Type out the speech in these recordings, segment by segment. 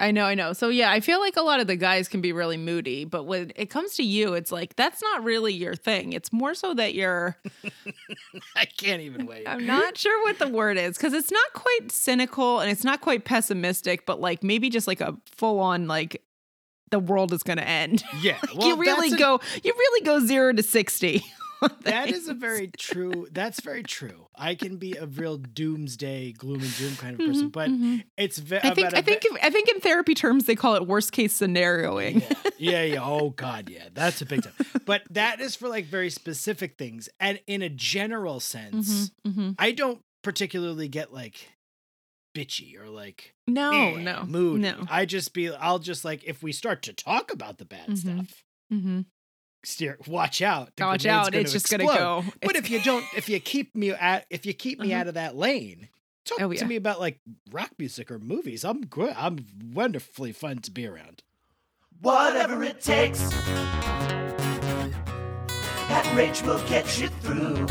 I know, I know. So yeah, I feel like a lot of the guys can be really moody, but when it comes to you, it's like that's not really your thing. It's more so that you're I can't even wait. I'm not sure what the word is because it's not quite cynical and it's not quite pessimistic, but like maybe just like a full on like the world is going to end. Yeah, you really a- go you really go 0 to 60. That is a very true. That's very true. I can be a real doomsday, gloom and doom kind of person, Mhm, but mhm. it's ve- I think about a I think ve- I think in therapy terms they call it worst case scenarioing. yeah, yeah, yeah. Oh God, yeah, that's a big time. But that is for like very specific things, and in a general sense, Mhm, mhm. I don't particularly get like bitchy or like No, eh, no, moody. no. I just be. I'll just like if we start to talk about the bad Mhm. stuff, hmm steer. Watch out. the Watch grenade's out! It's just gonna explode. go. But It's- if you don't, if you keep me at, if you keep me Uh-huh. out of that lane, talk Oh, to me about like rock music or movies. I'm good. I'm wonderfully fun to be around. Whatever it takes. That rage will get you through.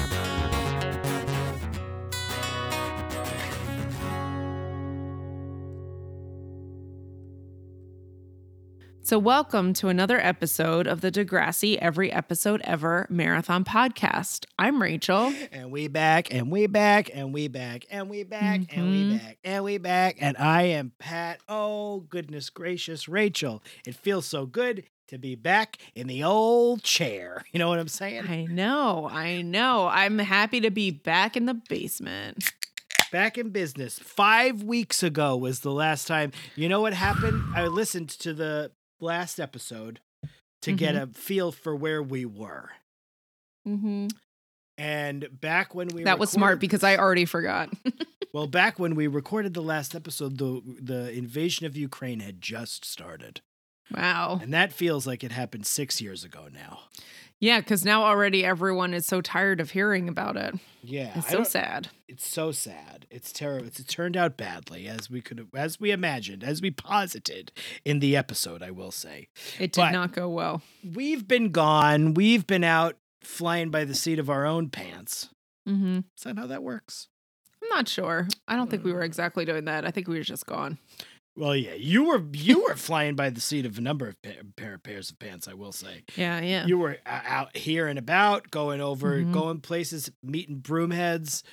So, welcome to another episode of the Degrassi Every Episode Ever Marathon Podcast. I'm Rachel. And we back, and we back, and we back, and we back, and we Mhm. back, and we back. And I am Pat. Oh, goodness gracious, Rachel. It feels so good to be back in the old chair. You know what I'm saying? I know, I know. I'm happy to be back in the basement. Back in business. Five weeks ago was the last time. You know what happened? I listened to the last episode to get Mm-hmm. a feel for where we were. Mm-hmm. And back when we That was smart because I already forgot. Well, back when we recorded the last episode, the the invasion of Ukraine had just started, wow. and that feels like it happened six years ago now. Yeah, because now already everyone is so tired of hearing about it. Yeah, It's so sad. It's so sad. It's terrible. It's, it turned out badly, as we could, as we imagined, as we posited in the episode. I will say, It did But- not go well. we've been gone. We've been out flying by the seat of our own pants. Mm-hmm. Is that how that works? I'm not sure. I don't think we were exactly doing that. I think we were just gone. Well, yeah, you were you were flying by the seat of a number of pa- pair pairs of pants. I will say. Yeah, yeah. you were uh, out here and about, going over, Mhm. going places, meeting broomheads,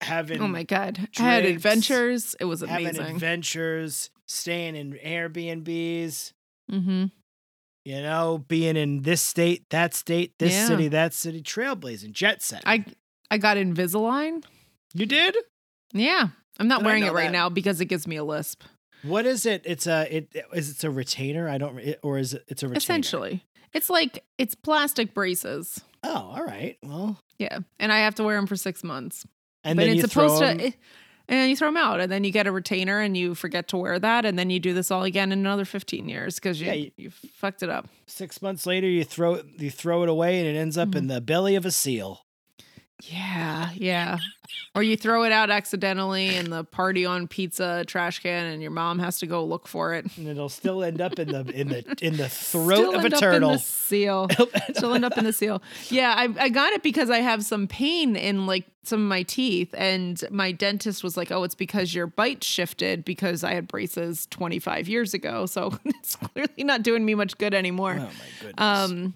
having oh my god. I had adventures. It was having amazing. adventures, staying in Airbnbs. mm-hmm. You know, being in this state, that state, this Yeah. city, that city, trailblazing, jet set. I I got Invisalign. you did. Yeah. I'm not Did wearing it right that? now because it gives me a lisp. What is it? It's a it is it's a retainer. I don't it, or is it it's a retainer. Essentially. It's like it's plastic braces. Oh, all right. Well, Yeah. And I have to wear them for 6 months. and but then it's you supposed throw to it- and then you throw them out and then you get a retainer and you forget to wear that and then you do this all again in another 15 years because you, Yeah, you- you fucked it up. six months later you throw it you throw it away and it ends up Mm-hmm. in the belly of a seal. Yeah, yeah. or you throw it out accidentally in the party on pizza trash can and your mom has to go look for it. and it'll still end up in the in the in the throat Still of a end up in turtle. the seal. Still end up in the seal. Yeah, I, I got it because I have some pain in like some of my teeth, and my dentist was like, "Oh, it's because your bite shifted because I had braces 25 years ago, so it's clearly not doing me much good anymore. Oh my goodness! Um,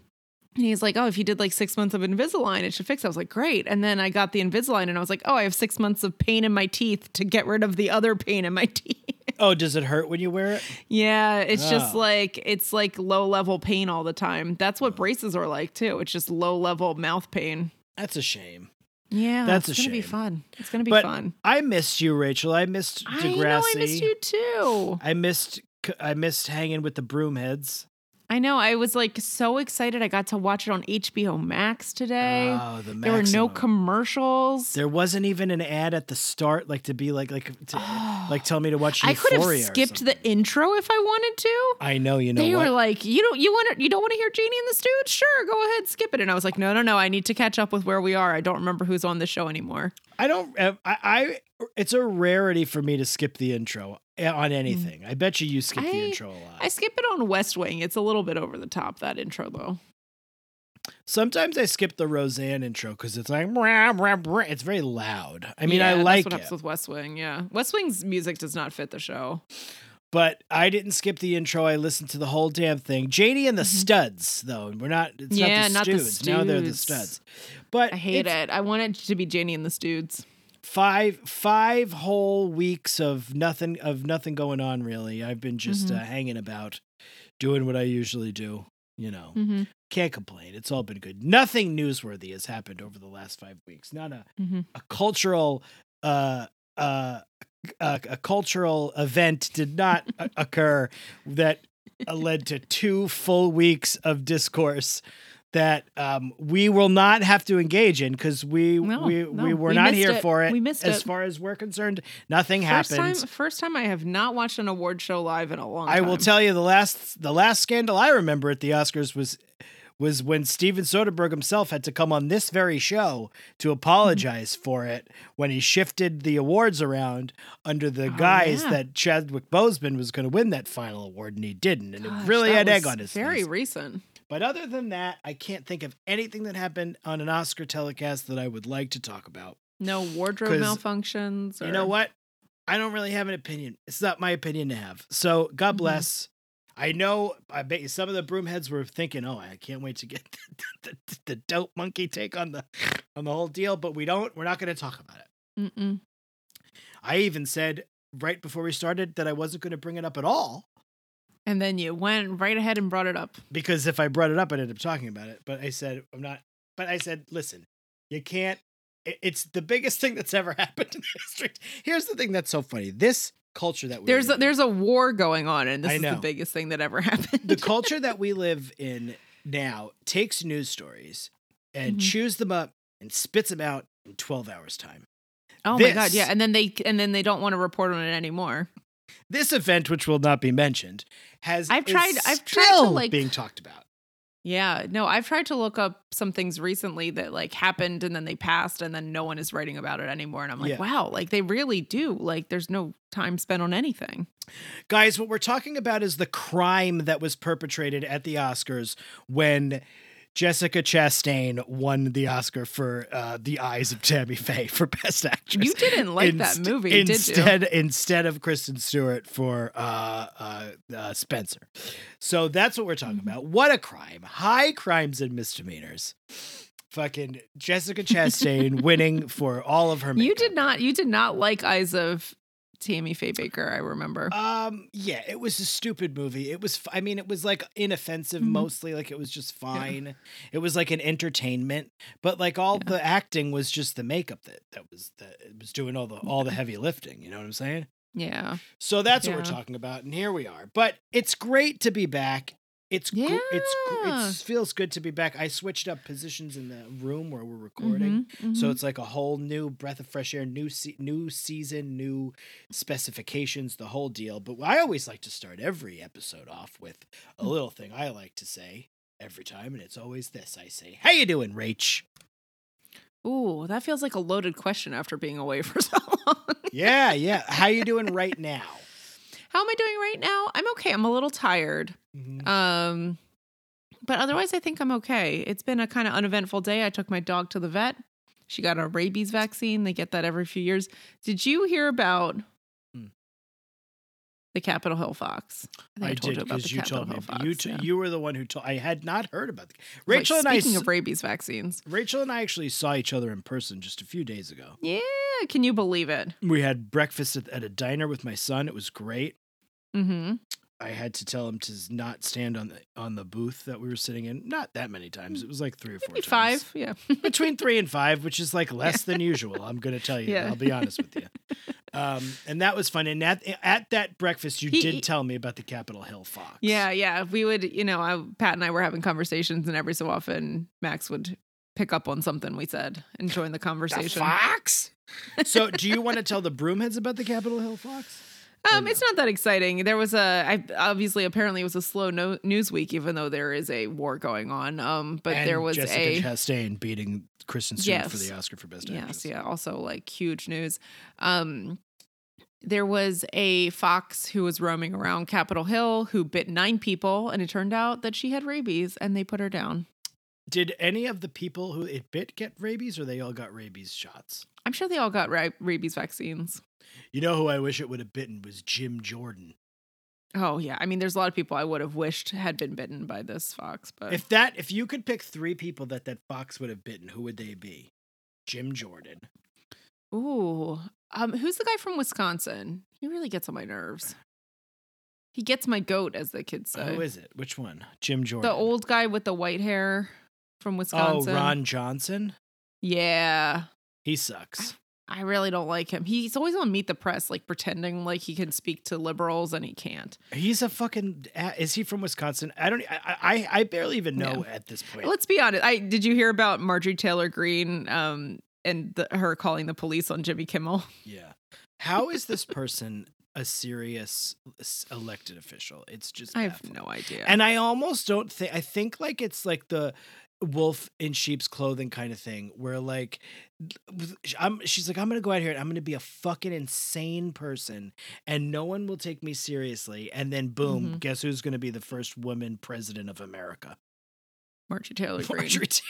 and he's like, "Oh, if you did like six months of Invisalign, it should fix." it." I was like, "Great!" And then I got the Invisalign, and I was like, "Oh, I have six months of pain in my teeth to get rid of the other pain in my teeth." oh, does it hurt when you wear it? Yeah, it's just Oh. like it's like low level pain all the time. That's what oh. braces are like too. It's just low level mouth pain. That's a shame. Yeah, That's it's a gonna be fun. It's gonna be But fun. I missed you, Rachel. I missed I Degrassi. know I missed you too. I missed I missed hanging with the broomheads. I know. I was like so excited. I got to watch it on HBO Max today. Oh, the there were no commercials. There wasn't even an ad at the start, like to be like like to, oh, like tell me to watch I could have skipped the intro if I wanted to. I know, you know they what? were like, you don't, you want to, you don't want to hear Janie and the Stooge? Sure, go ahead, skip it. And I was like, no, no, no, I need to catch up with where we are. I don't remember who's on the show anymore. I don't. I, I. It's a rarity for me to skip the intro on anything. I bet you you skip the Mm. Intro a lot. I skip it on West Wing. It's a little bit over the top that intro though. Sometimes I skip the Roseanne intro because it's like "Rah, rah, rah." it's very loud. I mean, Yeah, I that's like what it. with West Wing. Yeah, West Wing's music does not fit the show. But I didn't skip the intro. I listened to the whole damn thing. Janie and the Mhm. Studs, though. We're not. It's Yeah, not the not the Studs. Now they're the Studs. Studs. But I hate it. I want it to be Janie and the Studes. Five five whole weeks of nothing of nothing going on. Really, I've been just Mhm. uh, hanging about, doing what I usually do. You know, Mm-hmm. can't complain. It's all been good. Nothing newsworthy has happened over the last five weeks. Not a Mm-hmm. a cultural uh uh a, a cultural event did not occur that led to two full weeks of discourse that um, we will not have to engage in because we No, we no, we were we not here it. for it. We missed as it. far as we're concerned, nothing First happened. time, first time I have not watched an award show live in a long time. I will tell you the last the last scandal I remember at the Oscars was was when Steven Soderbergh himself had to come on this very show to Mm-hmm. apologize for it when he shifted the awards around under the Oh, guise yeah. that Chadwick Boseman was going to win that final award and he didn't and Gosh, it really had egg on his face. Very recent. But other than that, I can't think of anything that happened on an Oscar telecast that I would like to talk about. No wardrobe malfunctions. Or... You know what? I don't really have an opinion. It's not my opinion to have. So God Mhm. bless. I know. I bet you some of the broomheads were thinking, "Oh, I can't wait to get the, the, the dope monkey take on the on the whole deal." But we don't. We're not going to talk about it. Mm-mm. I even said right before we started that I wasn't going to bring it up at all And then you went right ahead and brought it up. because if I brought it up, I'd end up talking about it. But I said I'm not. But I said, listen, you can't. It's the biggest thing that's ever happened in history. Here's the thing that's so funny. This culture that we There's a, in- there's a war going on, and this is the biggest thing that ever happened. the culture that we live in now takes news stories and Mhm. chews them up and spits them out in 12 hours time. oh my god, yeah, and then they and then they don't want to report on it anymore. This event, which will not be mentioned, has I've tried- I've tried to, like- being talked about. Yeah, no, I've tried to look up some things recently that like happened and then they passed and then no one is writing about it anymore. And I'm like, Yeah. wow, like they really do. Like there's no time spent on anything. Guys, what we're talking about is the crime that was perpetrated at the Oscars when Jessica Chastain won the Oscar for uh, The Eyes of Tammy Faye for Best Actress. You didn't like that Inst- movie, did you? instead, Instead of Kristen Stewart for uh, uh, uh, Spencer. So that's what we're talking Mm-hmm. about. What a crime. High crimes and misdemeanors. Fucking Jessica Chastain winning for all of her makeup. You did not you did not like Eyes of Tammy Faye Bakker, I remember. Um, yeah, it was a stupid movie. It was, I mean, it was like inoffensive Mhm. mostly. Like it was just fine. It was like an entertainment, but like all Yeah. the acting was just the makeup that that was that it was doing all the all the heavy lifting. You know what I'm saying? yeah. So that's what we're talking about, and here we are. But it's great to be back. It's gr- it's gr- it feels good to be back. I switched up positions in the room where we're recording. Mhm, So mhm. it's like a whole new breath of fresh air, new se- new season, new specifications, the whole deal. But I always like to start every episode off with a little thing I like to say every time, and it's always this. I say, "How you doing, Rach?" Ooh, that feels like a loaded question after being away for so long. Yeah, yeah. How you doing right now? How am I doing right now? I'm okay. I'm a little tired. Mhm. Um, but otherwise, I think I'm okay. It's been a kind of uneventful day. I took my dog to the vet. She got a rabies vaccine. They get that every few years. Did you hear about Hmm. the Capitol Hill fox? think I, told did about because the you Capitol told me. Hill fox, You t- yeah. you were the one who told. I had not heard about the. Rachel and I. Speaking of rabies vaccines, Rachel and I actually saw each other in person just a few days ago. yeah, can you believe it? We had breakfast at, at a diner with my son. It was great. Mm-hmm. I had to tell him to not stand on the on the booth that we were sitting in. Not that many times. It was like three or four Maybe times. five. Yeah. Between three and five, which is like less than usual. I'm gonna tell you. Yeah. I'll be honest with you. Um, and that was fun. And at at that breakfast, you He- did tell me about the Capitol Hill Fox. Yeah, yeah. We would, you know, I, Pat and I were having conversations, and every so often Max would pick up on something we said and join the The conversation. fox. so, do you want to tell the Broomheads about the Capitol Hill Fox? Um, it's not that exciting. There was a, I obviously, apparently, it was a slow no- news week, even though there is a war going on. Um, but And there was Jessica a Chastain beating Kristen Stewart for the Oscar for Best Actress. yes, yeah, also like huge news. Um, there was a fox who was roaming around Capitol Hill who bit nine people, and it turned out that she had rabies, and they put her down. Did any of the people who it bit get rabies, or they all got rabies shots? I'm sure they all got ra- rabies vaccines. You know who I wish it would have bitten was Jim Jordan. Oh yeah, I mean, there's a lot of people I would have wished had been bitten by this fox, but If that, if you could pick three people that that fox would have bitten, who would they be? Jim Jordan. ooh, um, who's the guy from Wisconsin? He really gets on my nerves. He gets my goat, as the kids say. Who is it? Which one? Jim Jordan. the old guy with the white hair from Wisconsin. Oh, Ron Johnson. Yeah. He sucks. I really don't like him. He's always on Meet the Press, like pretending like he can speak to liberals and he can't. He's a fucking. Is he from Wisconsin? I don't. I I, I barely even know at this point. Let's be honest. I did you hear about Marjorie Taylor Greene um, and the, her calling the police on Jimmy Kimmel? Yeah. How is this person a serious elected official? It's just. I have no idea. And I almost don't think. I think like it's like the wolf in sheep's clothing kind of thing, where like, I'm. She's like, I'm gonna go out here and I'm gonna be a fucking insane person, and no one will take me seriously. And then boom, Mhm. guess who's gonna be the first woman president of America? Marjorie Taylor Greene. Marjorie Taylor.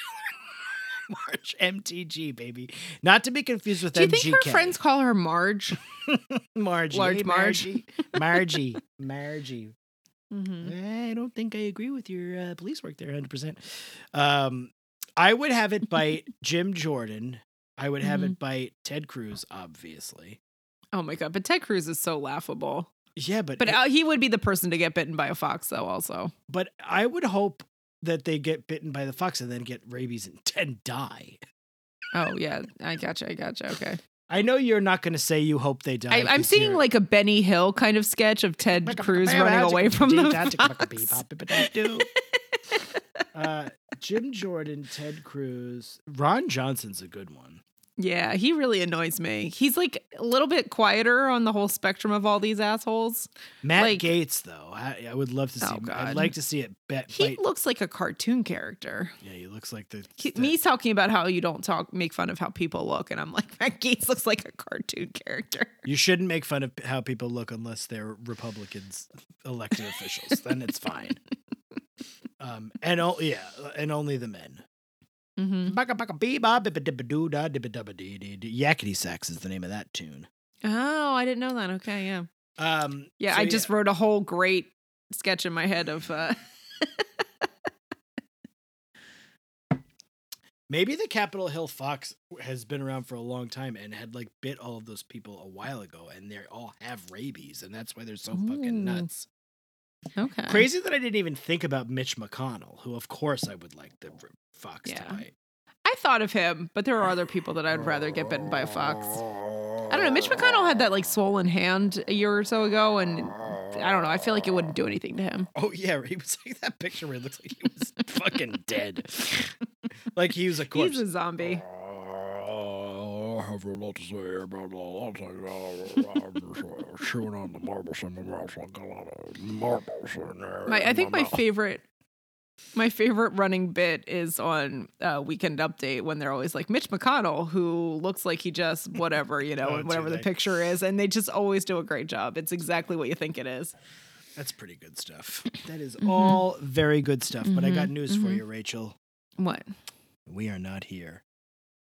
March MTG baby, not to be confused with Do you MGK. think her friends call her Marge? Margie, Large Marge? Margie, Margie, Margie. Mm-hmm. I don't think I agree with your uh, police work there 100%. Um, I would have it bite Jim Jordan. I would have Mm-hmm. it bite Ted Cruz, obviously. Oh my god! But Ted Cruz is so laughable. Yeah, but But uh, he would be the person to get bitten by a fox, though. Also, but I would hope that they get bitten by the fox and then get rabies and, and die. oh yeah, I gotcha. I gotcha. Okay. I know you're not going to say you hope they die. I, I'm 'cause seeing like a Benny Hill kind of sketch of Ted Cruz running away from the fox. uh, Jim Jordan, Ted Cruz, Ron Johnson's a good one. Yeah, he really annoys me. He's like a little bit quieter on the whole spectrum of all these assholes. Matt Like- Gaetz, though, I, I would love to see. Oh, God. I'd like to see it. Bet, He bite- looks like a cartoon character. yeah, he looks like the. He, the- me's talking about how you don't talk, make fun of how people look, and I'm like, Matt Gaetz looks like a cartoon character. You shouldn't make fun of how people look unless they're Republicans, elected officials. Then it's fine. Um, and oh yeah, and only the men. Mm-hmm. Yakety sax is the name of that tune. Oh, I didn't know that. Okay, yeah, Um, yeah. so I just wrote a whole great sketch in my head of. uh Maybe the Capitol Hill fox has been around for a long time and had like bit all of those people a while ago, and they all have rabies, and that's why they're so fucking nuts. Okay, Crazy that I didn't even think about Mitch McConnell, who of course I would like the fox Yeah. to bite. I thought of him, but there are other people that I'd rather get bitten by a fox. I don't know. Mitch McConnell had that like swollen hand a year or so ago, and I don't know. I feel like it wouldn't do anything to him. Oh yeah, he was like that picture where it looks like he was fucking dead, like he was a corpse. He's a zombie. I have a lot to say about a lot of things. i'm chewing on the marbles in my mouth. I got a lot of marbles in there. My, I think my mouth. favorite, my favorite running bit is on uh, Weekend Update when they're always like Mitch McConnell, who looks like he just whatever you know, Oh, whatever the they? picture is, and they just always do a great job. It's exactly what you think it is. That's pretty good stuff. That is Mm-hmm. all very good stuff. But I got Mhm, news for mhm. you, Rachel. What? We are not here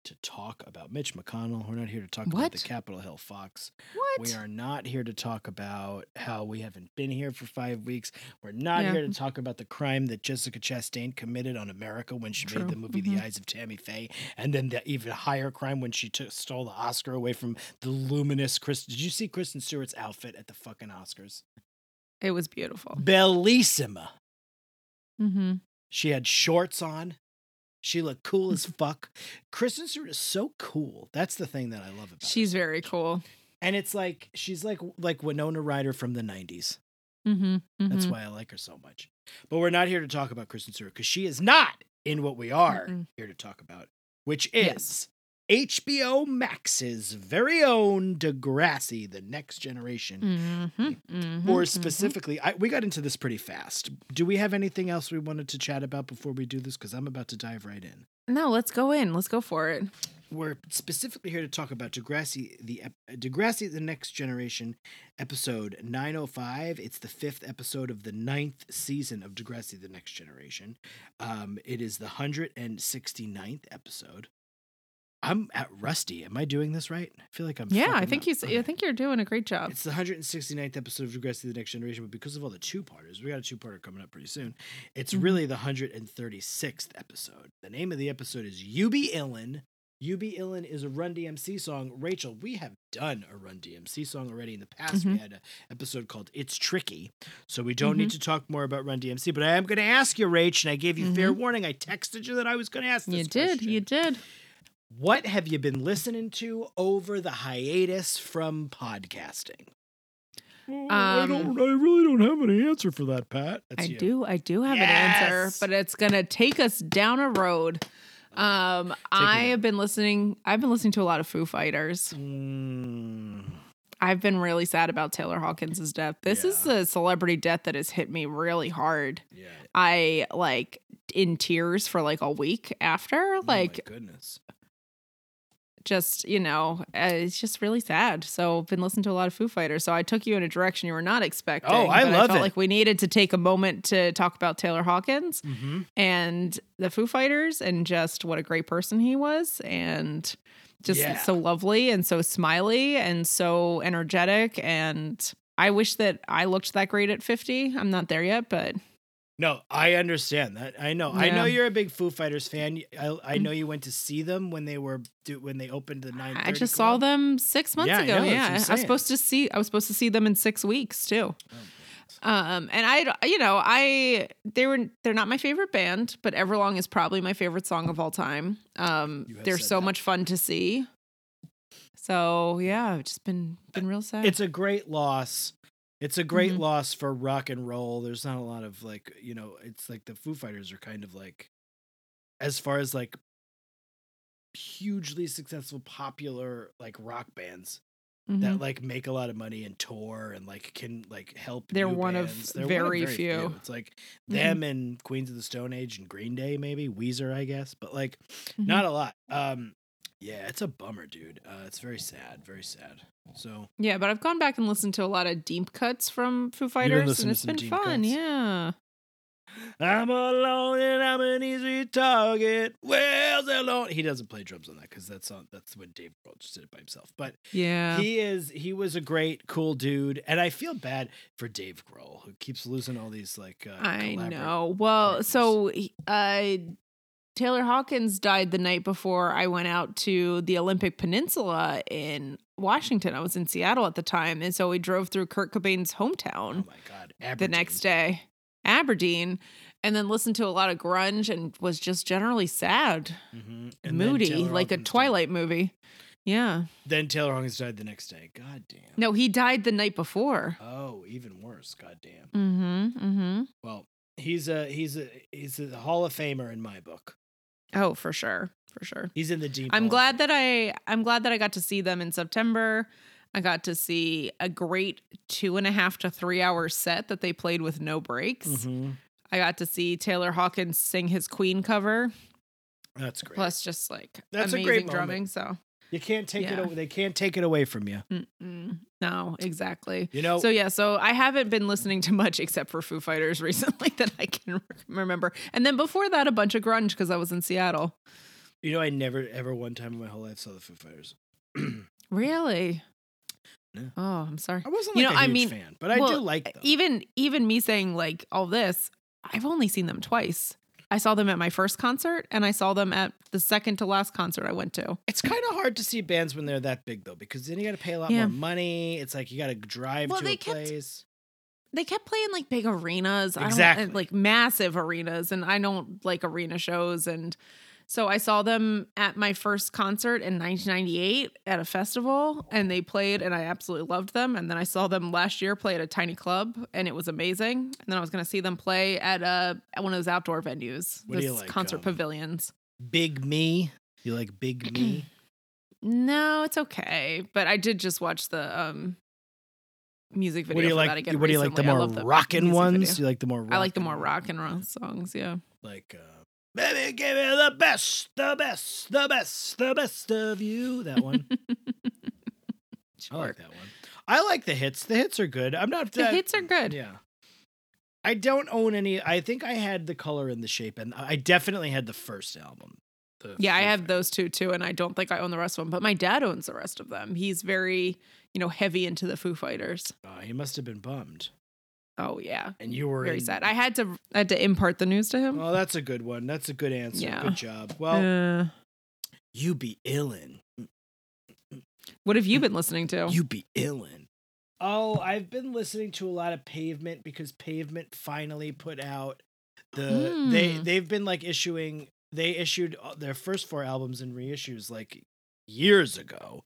to talk about Mitch McConnell. We're not here to talk about the Capitol Hill Fox. What? We are not here to talk about how we haven't been here for five weeks. We're not Yeah. here to talk about the crime that Jessica Chastain committed on America when she True. made the movie Mhm. The Eyes of Tammy Faye, and then the even higher crime when she took, stole the Oscar away from the luminous Chris. Did you see Kristen Stewart's outfit at the fucking Oscars? It was beautiful. Bellissima. Mm-hmm. She had shorts on. She looked cool as fuck. Kristen Stewart is so cool. That's the thing that I love about her. She's very cool. and it's like she's like like Winona Ryder from the '90s. Mm-hmm. That's why I like her so much. But we're not here to talk about Kristen Stewart because she is not in what we are Mm-mm. here to talk about, which is Yes. HBO Max's very own Degrassi, the next generation. Mm-hmm. Mm-hmm. Or specifically, I, we got into this pretty fast. Do we have anything else we wanted to chat about before we do this? Because I'm about to dive right in. No, let's go in. Let's go for it. We're specifically here to talk about Degrassi, the Degrassi, the Next Generation, episode 905. It's the fifth episode of the ninth season of Degrassi, the Next Generation. Um, it is the 169th episode. I'm at rusty. Am I doing this right? I feel like I'm. Yeah, I think up. you. s- I Okay. think you're doing a great job. It's the 169th episode of Degrassi the Next Generation, but because of all the two parters, we got a two parter coming up pretty soon. It's Mhm. really the 136th episode. The name of the episode is You Be Illin. You Be Illin is a Run DMC song. Rachel, we have done a Run DMC song already in the past. We Mhm. had an episode called It's Tricky. So we don't Mm-hmm. need to talk more about Run DMC, but I am going to ask you, Rach, and I gave you fair warning. I texted you that I was going to ask this Mm-hmm. You did. question. You did. What have you been listening to over the hiatus from podcasting? I Um, don't. I really don't have an answer for that, Pat. That's I you. do. I do have an answer, but it's gonna take us down a road. Um, I have been listening. I've been listening to a lot of Foo Fighters. Mm, I've been really sad about Taylor Hawkins' death. This is a celebrity death that has hit me really hard. yeah. I like in tears for like a week after. Oh my Like goodness. Just you know, uh, it's just really sad. So I've been listening to a lot of Foo Fighters. So I took you in a direction you were not expecting. Oh, I love felt it. Like we needed to take a moment to talk about Taylor Hawkins. Mm-hmm. and the Foo Fighters and just what a great person he was and just Yeah. so lovely and so smiley and so energetic and I wish that I looked that great at 50. I'm not there yet, but No, I understand that. I know. I know you're a big Foo Fighters fan. I, I know you went to see them when they were do, when they opened the nine. I just saw them 6 months Yeah, I ago. know, yeah. I'm was supposed to see I was supposed to see them in 6 weeks too. Oh, Um and I you know, I they were they're not my favorite band, but Everlong is probably my favorite song of all time. Um they're so that. much fun to see. So, yeah, I've just been been real sad. It's a great loss. It's a great Mhm. loss for rock and roll. There's not a lot of like, you know, it's like the Foo Fighters are kind of like as far as like hugely successful popular like rock bands Mhm. that like make a lot of money and tour and like can like help They're one of bands. They're very few. It's like Mhm. them and Queens of the Stone Age and Green Day maybe, Weezer I guess, but like Mhm. not a lot. Um yeah, it's a bummer, dude. Uh, it's very sad, very sad. So Yeah, but I've gone back and listened to a lot of deep cuts from Foo Fighters, and it's been fun. cuts? Yeah. I'm alone and I'm an easy target. Where's alone? He doesn't play drums on that because that's on that's when Dave Grohl just did it by himself. But Yeah. he is he was a great cool dude, and I feel bad for Dave Grohl who keeps losing all these like. Uh, I know. Well, partners. so uh, Taylor Hawkins died the night before I went out to the Olympic Peninsula in Washington. I was in Seattle at the time, and so we drove through Kurt Cobain's hometown. Oh my god! the next day, Aberdeen, and then listened to a lot of grunge and was just generally sad, Mhm. And moody, like a Hawkins died. Twilight movie. Yeah. Then Taylor Hawkins died the next day. God damn. No, he died the night before. Oh, even worse. God damn. Mm-hmm. Mm-hmm. Well, he's a he's a he's a Hall of Famer in my book. Oh, for sure. For sure. He's in the deep. I'm glad that I I'm glad that I got to see them in September. I got to see a great two and a half to three hour set that they played with no breaks. Mhm. I got to see Taylor Hawkins sing his Queen cover, That's great. plus just like That's a amazing great moment. drumming. So You can't take it. Yeah. Away. They can't take it away from you. mm-mm. no, exactly. You know. So yeah, so I haven't been listening to much except for Foo Fighters recently that I can remember, and then before that, a bunch of grunge because I was in Seattle. you know. I never ever one time in my whole life saw the Foo Fighters. Really? Yeah. Oh, I'm sorry. I wasn't You like know, a I huge mean, fan, but I do like them. Even even me saying like all this, I've only seen them twice. I saw them at my first concert and I saw them at the second to last concert I went to. it's kind of hard to see bands when they're that big though, because then you got to pay a lot Yeah. more money. It's like you got to drive Well, to a kept- place. They kept playing like big arenas, I eh, Exactly. don't, like massive arenas, and I don't like arena shows. And so I saw them at my first concert in 1998 at a festival, and they played, and I absolutely loved them. And then I saw them last year play at a tiny club, and it was amazing. And then I was going to see them play at a at one of those outdoor venues, What those like, concert um, pavilions. Big Me. You like Big Me? No, it's okay. But I did just watch the um music video what do you for like? What do you like? The more rockin' ones? video. You like the more? I like the rockin' more ones? rock and roll songs, yeah. Like, uh, baby, give me the best, the best, the best, the best of you. That one. I like that one. I like the hits. The hits are good. I'm not. The that- hits are good. Yeah. I don't own any. I think I had the color and the shape, and I definitely had the first album. the Yeah, I have Fighters. those two too, and I don't think I own the rest of them. But my dad owns the rest of them. He's very, you know, heavy into the Foo Fighters. Oh, he must have been bummed. Oh yeah, And you were very in- sad. I had to, I had to impart the news to him. Oh, that's a good one. That's a good answer. Yeah. Good job. Well, Uh, you be illin. what have you been listening to? You be illin. Oh, I've been listening to a lot of Pavement because Pavement finally put out the they Hmm. they've been like issuing they issued uh, their first four albums in reissues like years ago.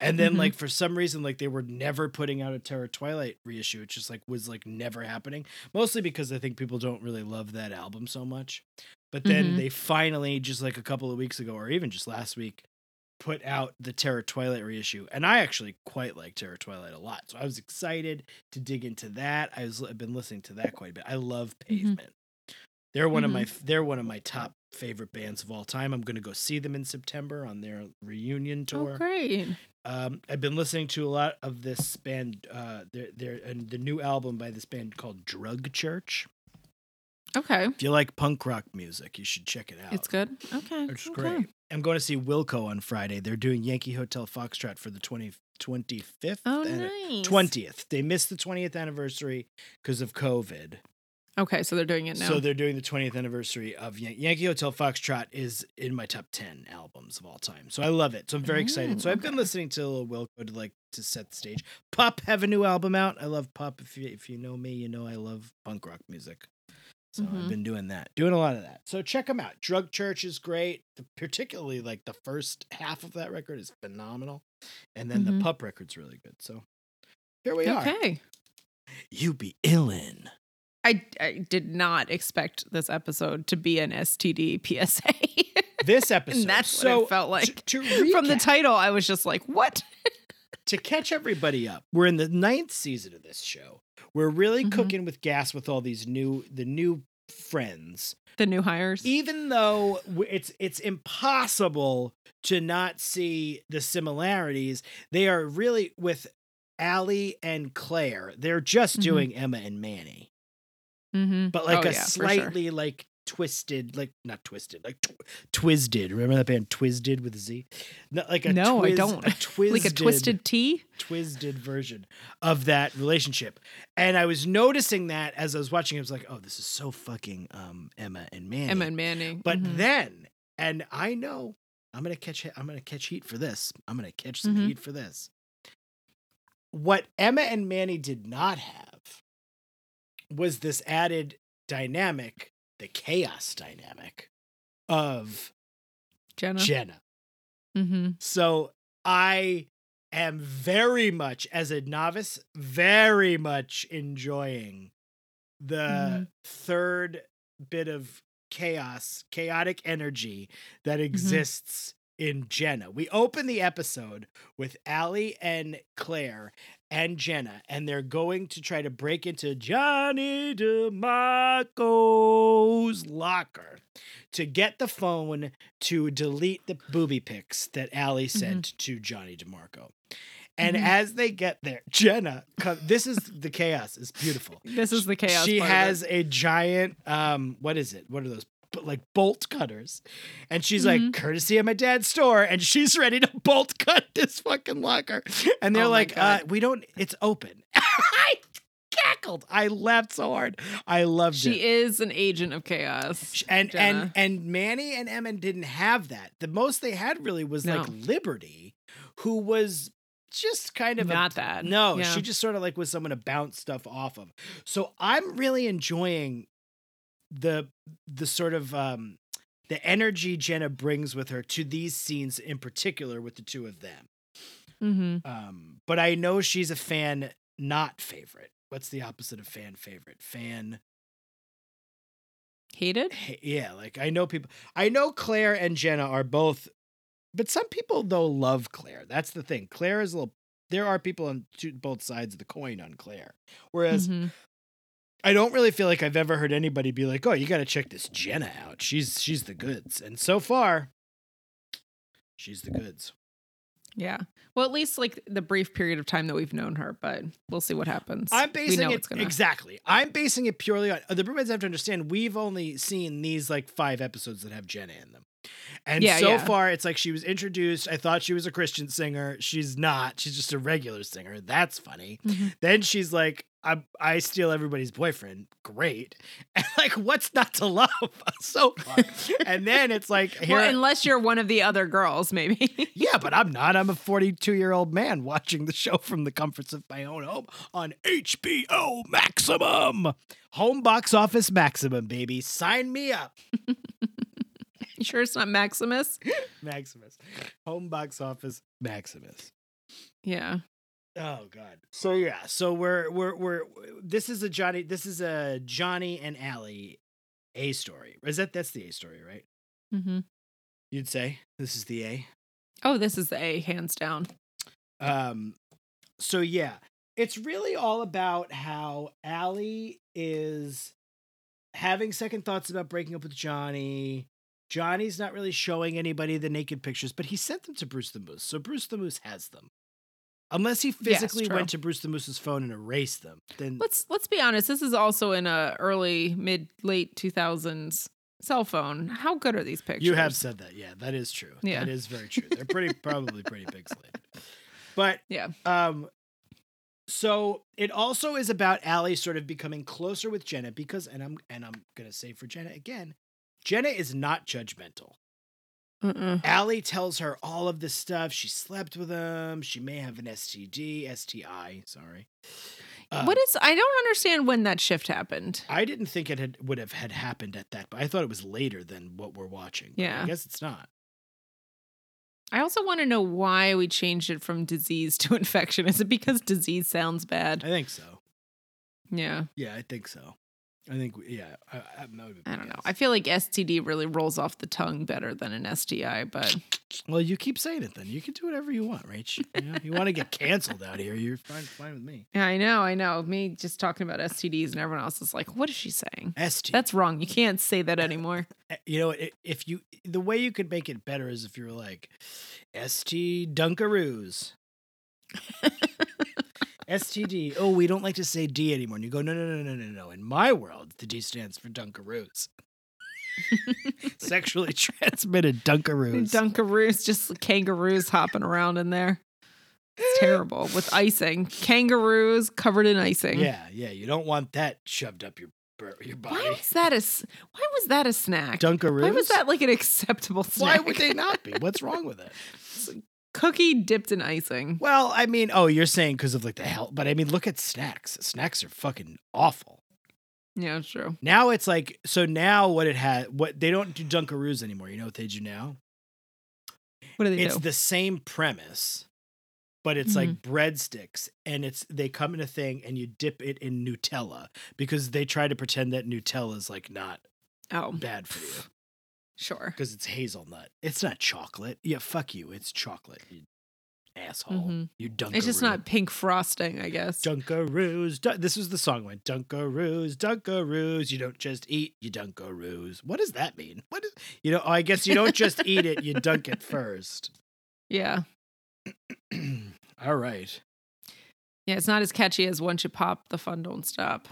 And then Mhm. like for some reason like they were never putting out a Terror Twilight reissue. It just like was like never happening. Mostly because I think people don't really love that album so much. But then Mhm. they finally just like a couple of weeks ago or even just last week put out the Terror Twilight reissue, and I actually quite like Terror Twilight a lot. So I was excited to dig into that. I was I've been listening to that quite a bit. I love Pavement. They're one of my they're one of my top favorite bands of all time. I'm going to go see them in September on their reunion tour. oh tour. great. Um, I've been listening to a lot of this band. Uh, their their and the new album by this band called Drug Church. Okay, If you like punk rock music, you should check it out. it's good. Okay, It's okay. great. I'm going to see Wilco on Friday. They're doing Yankee Hotel Foxtrot for the 20, 25th. Oh, and nice. 20th. They missed the 20th anniversary because of COVID. Okay, so they're doing it now. So they're doing the 20th anniversary of Yan- Yankee Hotel Foxtrot is in my top 10 albums of all time. So I love it. So I'm very excited. Oh, So I've been listening to Lil Wilco to like to set the stage. Pup have a new album out. I love Pup. If you if you know me, you know I love punk rock music. So I've Mhm. been doing that, doing a lot of that. So check them out. Drug Church is great. Particularly like the first half of that record is phenomenal, and then Mhm. the Pup record's really good. So here we are. okay. You be illin. I, I did not expect this episode to be an STD PSA. This episode. and that's so what it felt like. to, to From the title, I was just like, what? to catch everybody up, we're in the ninth season of this show. We're really Mhm. cooking with gas with all these new the new friends. The new hires. Even though it's it's impossible to not see the similarities, they are really with Alli and Claire. They're just Mhm. doing Emma and Manny, mm-hmm. but like Oh, a yeah, for sure. slightly like twisted, like not twisted, like tw- twisted. Remember that band Twisted with a Z? Not like a No, I don't. A twisted, like a twisted T. twisted version of that relationship. And I was noticing that as I was watching, I was like, oh, this is so fucking um, Emma and Manny. Emma and Manning. But Mhm. then, and I know I'm gonna catch I'm gonna catch heat for this. I'm gonna catch some Mhm. heat for this. What Emma and Manny did not have was this added dynamic, the chaos dynamic of Jenna. Jenna. mm-hmm. So I am very much, as a novice, very much enjoying the Mhm. third bit of chaos, chaotic energy that exists in Jenna. We open the episode with Alli and Claire and Jenna, and they're going to try to break into Johnny DiMarco's locker to get the phone to delete the booby pics that Alli sent to Johnny DiMarco. And Mhm. as they get there, Jenna, come, this is the chaos. It's beautiful. This is the chaos. She part of it. has a giant, um, what is it? What are those? B- Like bolt cutters, and she's Mhm. like, courtesy of my dad's store, and she's ready to bolt cut this fucking locker. And they're Oh like, uh, we don't. It's open. I cackled. I laughed so hard. I loved it. She is an agent of chaos. And Jenna. and and Manny and Emma didn't have that. The most they had really was like Liberty, who was just kind of a- Not that. no, Yeah. she just sort of like was someone to bounce stuff off of. So I'm really enjoying the the sort of um the energy Jenna brings with her to these scenes in particular with the two of them. Mm-hmm. Um, but I know she's a fan not favorite. What's the opposite of fan favorite? Fan Hated. Hey, yeah, like I know people. I know Claire and Jenna are both, but some people though love Claire. That's the thing. Claire is a little. There are people on two, both sides of the coin on Claire. Whereas Mhm. I don't really feel like I've ever heard anybody be like, "Oh, you got to check this Jenna out. She's she's the goods." And so far, she's the goods. Yeah. Well, at least like the brief period of time that we've known her, but we'll see what happens. I'm basing it gonna- exactly. I'm basing it purely on the broomheads have to understand. We've only seen these like five episodes that have Jenna in them. And Yeah, so yeah. far, it's like she was introduced. I thought she was a Christian singer. She's not. She's just a regular singer. That's funny. Mhm. Then she's like, I, I steal everybody's boyfriend. Great. And like, what's not to love so and then it's like, here, Well, unless you're one of the other girls, maybe. yeah, but I'm not. I'm a 42 year old man watching the show from the comforts of my own home on HBO Maximum. Home box office maximum, baby. Sign me up. you sure it's not Maximus? Maximus. Home box office Maximus. Yeah. Oh God. So yeah. So we're we're we're this is a Johnny. This is a Johnny and Alli A story. Is that that's the A story, right? Mm-hmm. You'd say this is the A. Oh, this is the A, hands down. Um. So yeah, it's really all about how Alli is having second thoughts about breaking up with Johnny. Johnny's not really showing anybody the naked pictures, but he sent them to Bruce the Moose. So Bruce the Moose has them. Unless he physically true. went to Bruce the Moose's phone and erased them, then Let's let's be honest. This is also in a early, mid, late two thousands cell phone. How good are these pictures? you have said that. Yeah, that is true. Yeah. That is very true. They're pretty probably pretty pixelated. But Yeah. Um, so it also is about Alli sort of becoming closer with Jenna because, and I'm and I'm gonna say for Jenna again, Jenna is not judgmental. Mm-mm. Alli tells her all of this stuff. She slept with him. She may have an STD, STI. Sorry. Um, what is? I don't understand when that shift happened. I didn't think it had would have had happened at that, but I thought it was later than what we're watching. Yeah. I guess it's not. I also want to know why we changed it from disease to infection. Is it because disease sounds bad? I think so. Yeah. Yeah, I think so. I think yeah. I, I, that would be I don't know. I feel like STD really rolls off the tongue better than an STI, but Well, you keep saying it then. You can do whatever you want, Rach. You, know, you want to get canceled out here, you're fine, fine with me. yeah, I know, I know. Me just talking about STDs and everyone else is like, what is she saying? ST. That's wrong. You can't say that anymore. Eh, you know, if you the way you could make it better is if you were like ST Dunkaroos. STD. Oh, we don't like to say D anymore. And you go, no, no, no, no, no, no. In my world, the D stands for Dunkaroos. Sexually transmitted Dunkaroos. Dunkaroos, just kangaroos hopping around in there. It's terrible with icing. Kangaroos covered in icing. yeah, yeah. You don't want that shoved up your your body. Why was that a Why was that a snack? Dunkaroos. Why was that like an acceptable snack? Why would they not be? What's wrong with it? Cookie dipped in icing. Well, I mean, oh, you're saying because of like the health, but I mean, look at snacks. Snacks are fucking awful. Yeah, it's true. Now it's like so. Now what it had, what they don't do Dunkaroos anymore. You know what they do now? What do they It's do? It's the same premise, but it's like mm-hmm. breadsticks, and it's they come in a thing, and you dip it in Nutella because they try to pretend that Nutella is like not oh, bad for you sure. because it's hazelnut. It's not chocolate. Yeah, fuck you. It's chocolate. You asshole. Mhm. You Dunkaroo. It's just not pink frosting, I guess. Dunkaroos. Dun- this was the song went Dunkaroos, Dunkaroos. You don't just eat, you Dunkaroos. What does that mean? What is you know? Oh, I guess you don't just eat it, you dunk it first. Yeah. All right. Yeah, it's not as catchy as once you pop, the fun don't stop.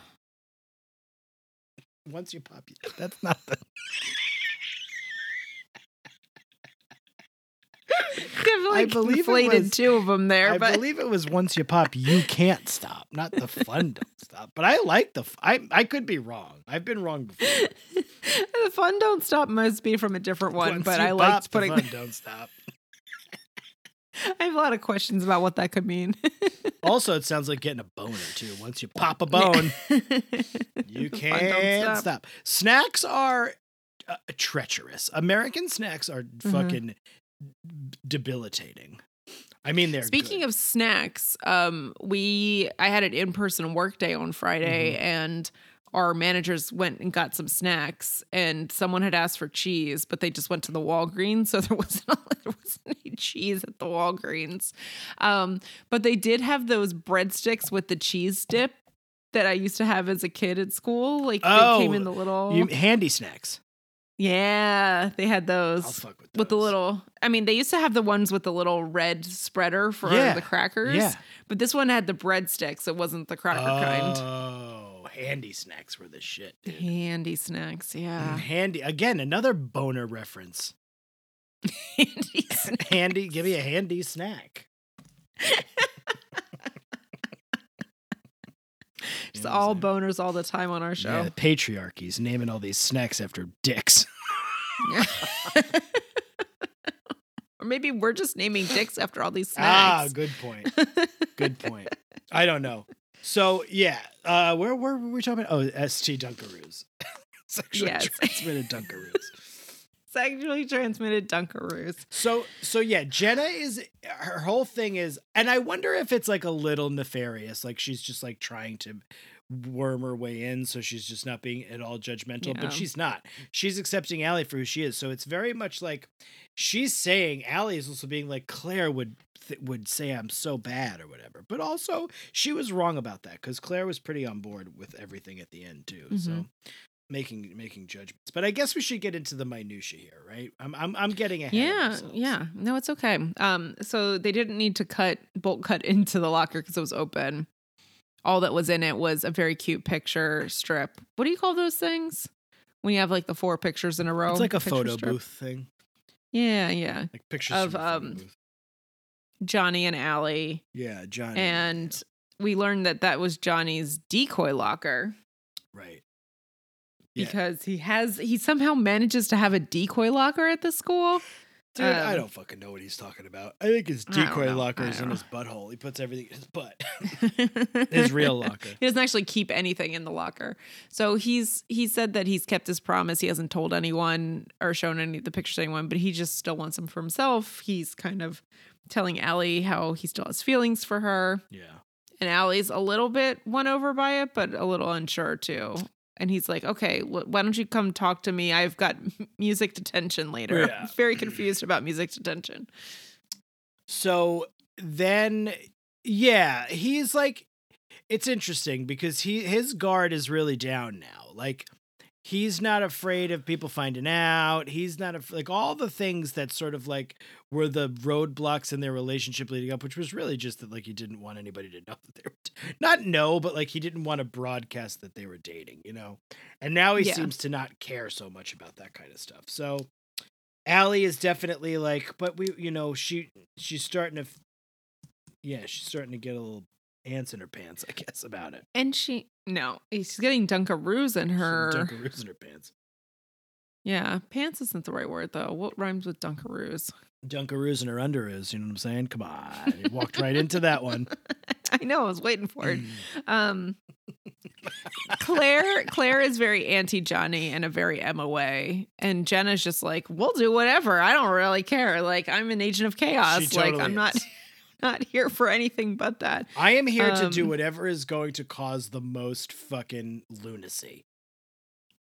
Once you pop, that's not the. Definitely believe it conflated was- two of them there, I but believe it was once you pop, you can't stop, not the fun don't stop. But I like the. F- I I could be wrong. I've been wrong before. the fun don't stop must be from a different one. Once but I pop, liked the putting. fun don't stop. I have a lot of questions about what that could mean. Also, it sounds like getting a boner too. Once you pop a bone, You The fun don't can't stop. stop. Snacks are uh, treacherous. American snacks are Mm-hmm. fucking debilitating. I mean, they're Speaking good. of snacks, um, we I had an in person work day on Friday, Mm-hmm. and our managers went and got some snacks, and someone had asked for cheese, but they just went to the Walgreens, so there wasn't there wasn't any cheese at the Walgreens. Um, but they did have those breadsticks with the cheese dip that I used to have as a kid at school. Like they came Oh, in the little you, handy snacks. Yeah, they had those I'll fuck with with the little I mean they used to have the ones with the little red spreader for Yeah, the crackers. yeah. But this one had the breadsticks. It wasn't the cracker kind. Oh, handy snacks were the shit. Dude. Handy snacks, yeah. Mm, handy again, another boner reference. Andy's handy, give me a handy snack. It's You know all boners all the time on our Yeah, show. the patriarchy's naming all these snacks after dicks. or maybe we're just naming dicks after all these snacks. ah, good point. Good point. I don't know. So yeah, uh, where, where were we talking about? Oh, ST Dunkaroos. Sexually Yes. transmitted Dunkaroos. Sexually transmitted Dunkaroos. So so yeah, Jenna is her whole thing is, and I wonder if it's like a little nefarious, like she's just like trying to worm her way in, so she's just not being at all judgmental. Yeah. But she's not. She's accepting Alli for who she is. So it's very much like she's saying Alli is also being like Claire would th- would say I'm so bad or whatever. But also she was wrong about that because Claire was pretty on board with everything at the end too. So Mhm. Making making judgments. But I guess we should get into the minutia here, right? I'm I'm I'm getting ahead. Yeah, yeah. No, it's okay. Um, so they didn't need to cut bolt cut into the locker because it was open. All that was in it was a very cute picture strip. What do you call those things? When you have like the four pictures in a row. It's like a photo strip? booth thing, Yeah, yeah. like pictures Of, from a photo um, booth. Johnny and Alli. Yeah, Johnny. And we learned that that was Johnny's decoy locker right. Yeah. because he has he somehow manages to have a decoy locker at the school. Dude, I um, don't fucking know what he's talking about. I think his decoy locker is in his butthole. He puts everything in his butt. his real locker. He doesn't actually keep anything in the locker. So he's he said that he's kept his promise. He hasn't told anyone or shown any of the pictures to anyone, but he just still wants them for himself. He's kind of telling Alli how he still has feelings for her. Yeah. And Alli's a little bit won over by it, but a little unsure too. And he's like, okay, wh- why don't you come talk to me? I've got m- music detention later. Yeah. I'm very confused about music detention. So then, yeah, he's like, it's interesting because he his guard is really down now. Like, he's not afraid of people finding out. He's not af- like all the things that sort of like were the roadblocks in their relationship leading up, which was really just that like he didn't want anybody to know that they were t- not know, but like he didn't want to broadcast that they were dating, you know. And now he Yeah. seems to not care so much about that kind of stuff. So. Alli is definitely like, but we, you know, she she's starting to, f- yeah, she's starting to get a little ants in her pants, I guess, about it. And she, no, she's getting Dunkaroos in her. Dunkaroos in her pants. Yeah, pants isn't the right word though. What rhymes with Dunkaroos? Dunkaroos in her underoos. You know what I'm saying? Come on, you walked right into that one. I know, I was waiting for it. Mm. Um, Claire, Claire is very anti Johnny in a very way, and Jenna's just like, "We'll do whatever. I don't really care. Like, I'm an agent of chaos. She like, totally I'm is. not here for anything but that." I am here to do Um, whatever is going to cause the most fucking lunacy.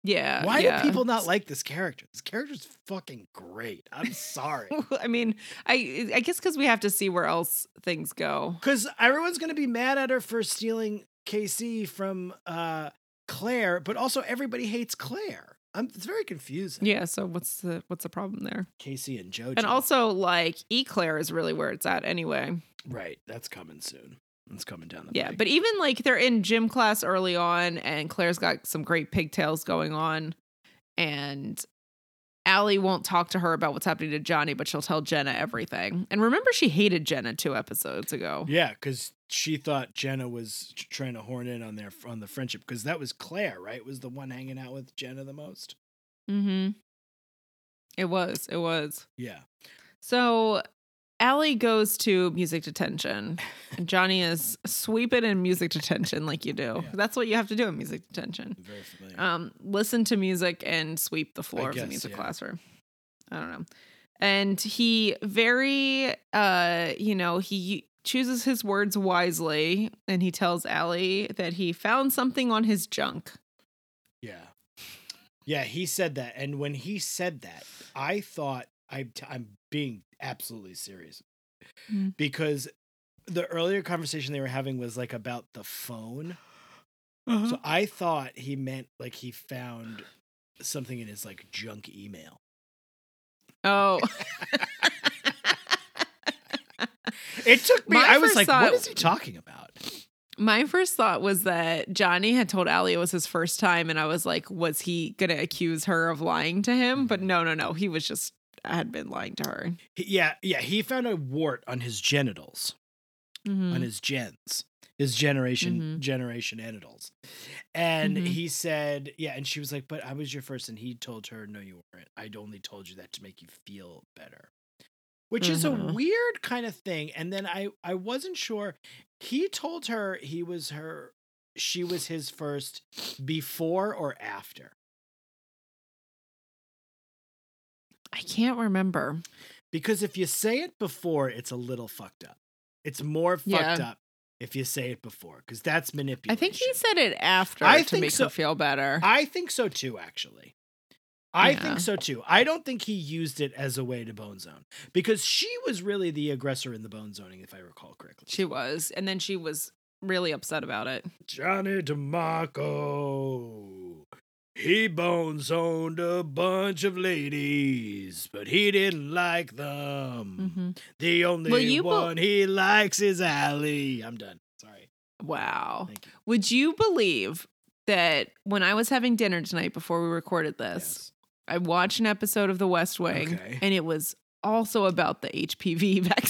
Yeah. Why yeah. do people not like this character? This character's fucking great. I'm sorry. I mean, I I guess because we have to see where else things go. Because everyone's going to be mad at her for stealing KC from uh, Claire, but also everybody hates Claire. I'm, it's very confusing. Yeah. So what's the what's the problem there? Casey and JoJo. And also, like, Eclair is really where it's at anyway. right, that's coming soon. It's coming down the Yeah, but even like they're in gym class early on, and Claire's got some great pigtails going on, and Alli won't talk to her about what's happening to Johnny, but she'll tell Jenna everything. And remember, she hated Jenna two episodes ago. yeah, because she thought Jenna was trying to horn in on their on the friendship because that was Claire, right? Was the one hanging out with Jenna the most. Mm-hmm. It was. It was. Yeah, So Alli goes to music detention, Johnny is sweeping in music detention like you do. Yeah. That's what you have to do in music detention. very familiar. um, listen to music and sweep the floor of guess, the music yeah. classroom. I don't know. And he very, uh, you know, he chooses his words wisely, and he tells Alli that he found something on his junk. Yeah. Yeah, he said that. And when he said that, I thought I I'm being absolutely serious. Mm. Because the earlier conversation they were having was like about the phone. Uh-huh. So I thought he meant like he found something in his like junk email. Oh, It took me My I was like thought- what is he talking about? my first thought was that Johnny had told Alli it was his first time, and I was like, was he gonna accuse her of lying to him? But no, no, no. He was just had been lying to her. Yeah, yeah. He found a wart on his genitals, Mhm. on his gens, his generation Mhm. generation genitals, and Mhm. he said, yeah. And she was like, "But I was your first. And he told her, "No, you weren't. I'd only told you that to make you feel better." Which is a Mhm. weird kind of thing. And then I I wasn't sure. He told her he was her. She was his first before or after. I can't remember. Because if you say it before, it's a little fucked up. It's more fucked Yeah. up if you say it before, because that's manipulation. I think he said it after I to think make so. her feel better. I think so too, actually. I Yeah. think so too. I don't think he used it as a way to bone zone because she was really the aggressor in the bone zoning, if I recall correctly. she was, and then she was really upset about it. Johnny DiMarco. He bone zoned a bunch of ladies, but he didn't like them. hmm The only Well, you bo- one he likes is Alli. I'm done. Sorry. Wow. You. Would you believe that when I was having dinner tonight before we recorded this, I watched an episode of The West Wing, Okay. and it was also about the HPV vaccine.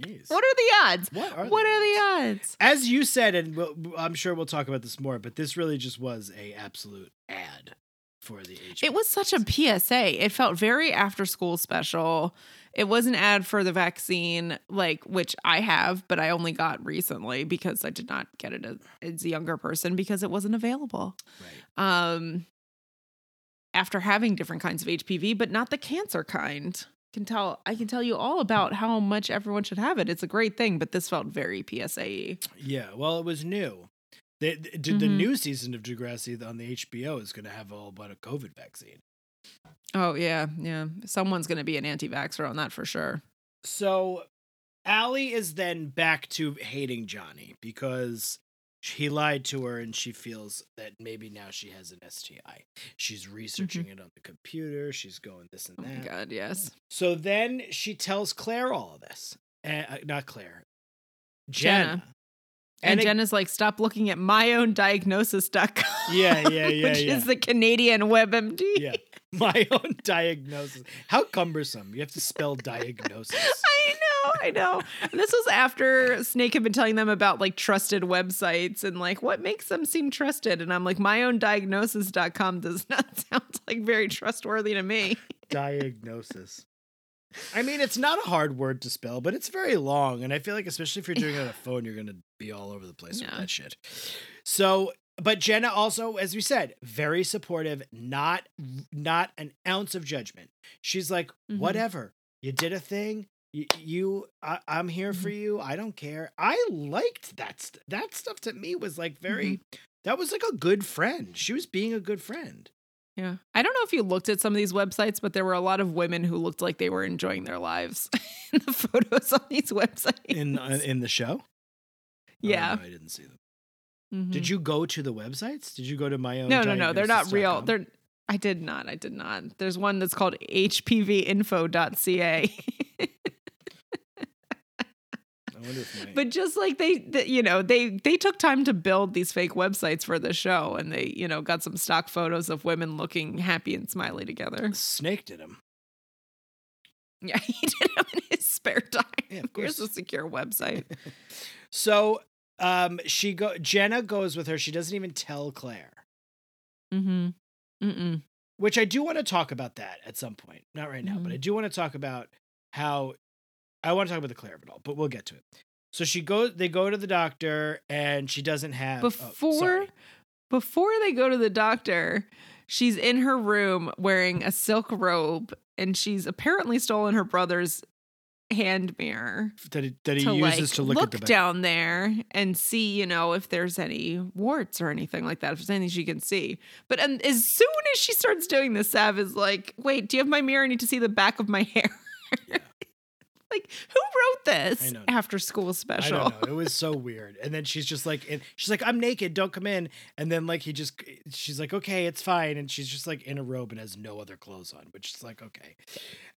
Jeez. what are the odds? What are What the are the odds? As you said, and we'll, I'm sure we'll talk about this more, but this really just was a absolute ad for the HPV. It was such a PSA. It felt very after school special. It was an ad for the vaccine, like which I have, but I only got recently because I did not get it as, as a younger person because it wasn't available. right. Um, after having different kinds of HPV, but not the cancer kind. Can tell I can tell you all about how much everyone should have it. It's a great thing, but this felt very PSA. Yeah. Well, it was new. The, the, the Mhm. new season of Degrassi on the HBO is going to have all about a COVID vaccine. Oh yeah, yeah. Someone's gonna be an anti-vaxxer on that for sure. So Alli is then back to hating Johnny because he lied to her and she feels that maybe now she has an STI. She's researching it on the computer. She's going this and Oh my that. god, yes. So then she tells Claire all of this. Uh, uh, not Claire. Jenna. Jenna. And, it- Jenna's like, stop looking at myowndiagnosis.com. Yeah, yeah, yeah, Which yeah. is the Canadian WebMD. yeah. My own diagnosis. How cumbersome. You have to spell diagnosis. I know, I know. And this was after Snake had been telling them about like trusted websites and like what makes them seem trusted. And I'm like, my own myowndiagnosis.com does not sound like very trustworthy to me. diagnosis. I mean, it's not a hard word to spell, but it's very long. And I feel like, especially if you're doing it on a phone, you're going to be all over the place with that shit. So, but Jenna also, as we said, very supportive, not not an ounce of judgment. She's like, Mhm. whatever, you did a thing. You, you I, I'm here for you. I don't care. I liked that. St- that stuff to me was like very. That was like a good friend. She was being a good friend. Yeah. I don't know if you looked at some of these websites, but there were a lot of women who looked like they were enjoying their lives in the photos on these websites. in uh, in the show. yeah. Oh, no, I didn't see them. Mhm. Did you go to the websites? Did you go to my own? No, no, no. They're not real. They're I did not. I did not. There's one that's called hpvinfo.ca. I wonder if my, but just like they, th you know, they they took time to build these fake websites for the show and they, you know, got some stock photos of women looking happy and smiley together. Snake did him. Yeah, he did them in his spare time. Yeah, of Here's a secure website. So, um, she go. Jenna goes with her. She doesn't even tell Claire, mm-hmm. Mm-mm. which I do want to talk about that at some point. Not right now, but Mhm. I do want to talk about how I want to talk about the Claire of it all. But we'll get to it. So she goes. They go to the doctor, and she doesn't have oh, Before sorry. before they go to the doctor, she's in her room wearing a silk robe and she's apparently stolen her brother's hand mirror that he, that he to uses like to look, at the down there and see, you know, if there's any warts or anything like that, if there's anything she can see. But and as soon as she starts doing this, Sav is like, "Wait, do you have my mirror? I need to see the back of my hair." Like, who wrote this I know. after school I special? don't know. It was so weird. And then she's just like, and she's like, I'm naked. Don't come in. And then like he just, she's like, okay, it's fine. And she's just like in a robe and has no other clothes on, which is like okay.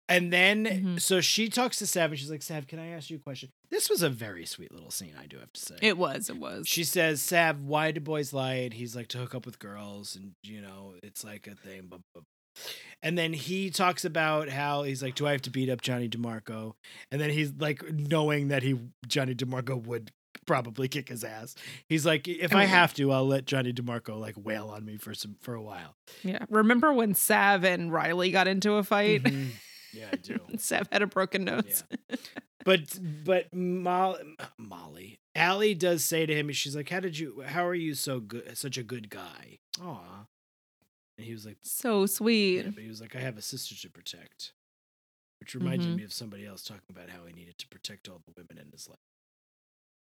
And then Mhm. so she talks to Sav and she's like, Sav, can I ask you a question? This was a very sweet little scene. I do have to say. It was. It was. she says, Sav, why do boys lie? And he's like to hook up with girls, and you know, it's like a thing. But, but And then he talks about how he's like, "Do I have to beat up Johnny DiMarco?" And then he's like, knowing that he Johnny DiMarco would probably kick his ass. He's like, "If I have to, I'll let Johnny DiMarco like wail on me for some for a while." Yeah. Remember when Sav and Riley got into a fight? Mhm. Yeah, I do. Sav had a broken nose. Yeah. But but Molly, Molly, Alli does say to him, she's like, "How did you? How are you so good? Such a good guy?" Aw. And he was like, So sweet. yeah, but he was like, "I have a sister to protect," which reminded Mhm. me of somebody else talking about how he needed to protect all the women in his life.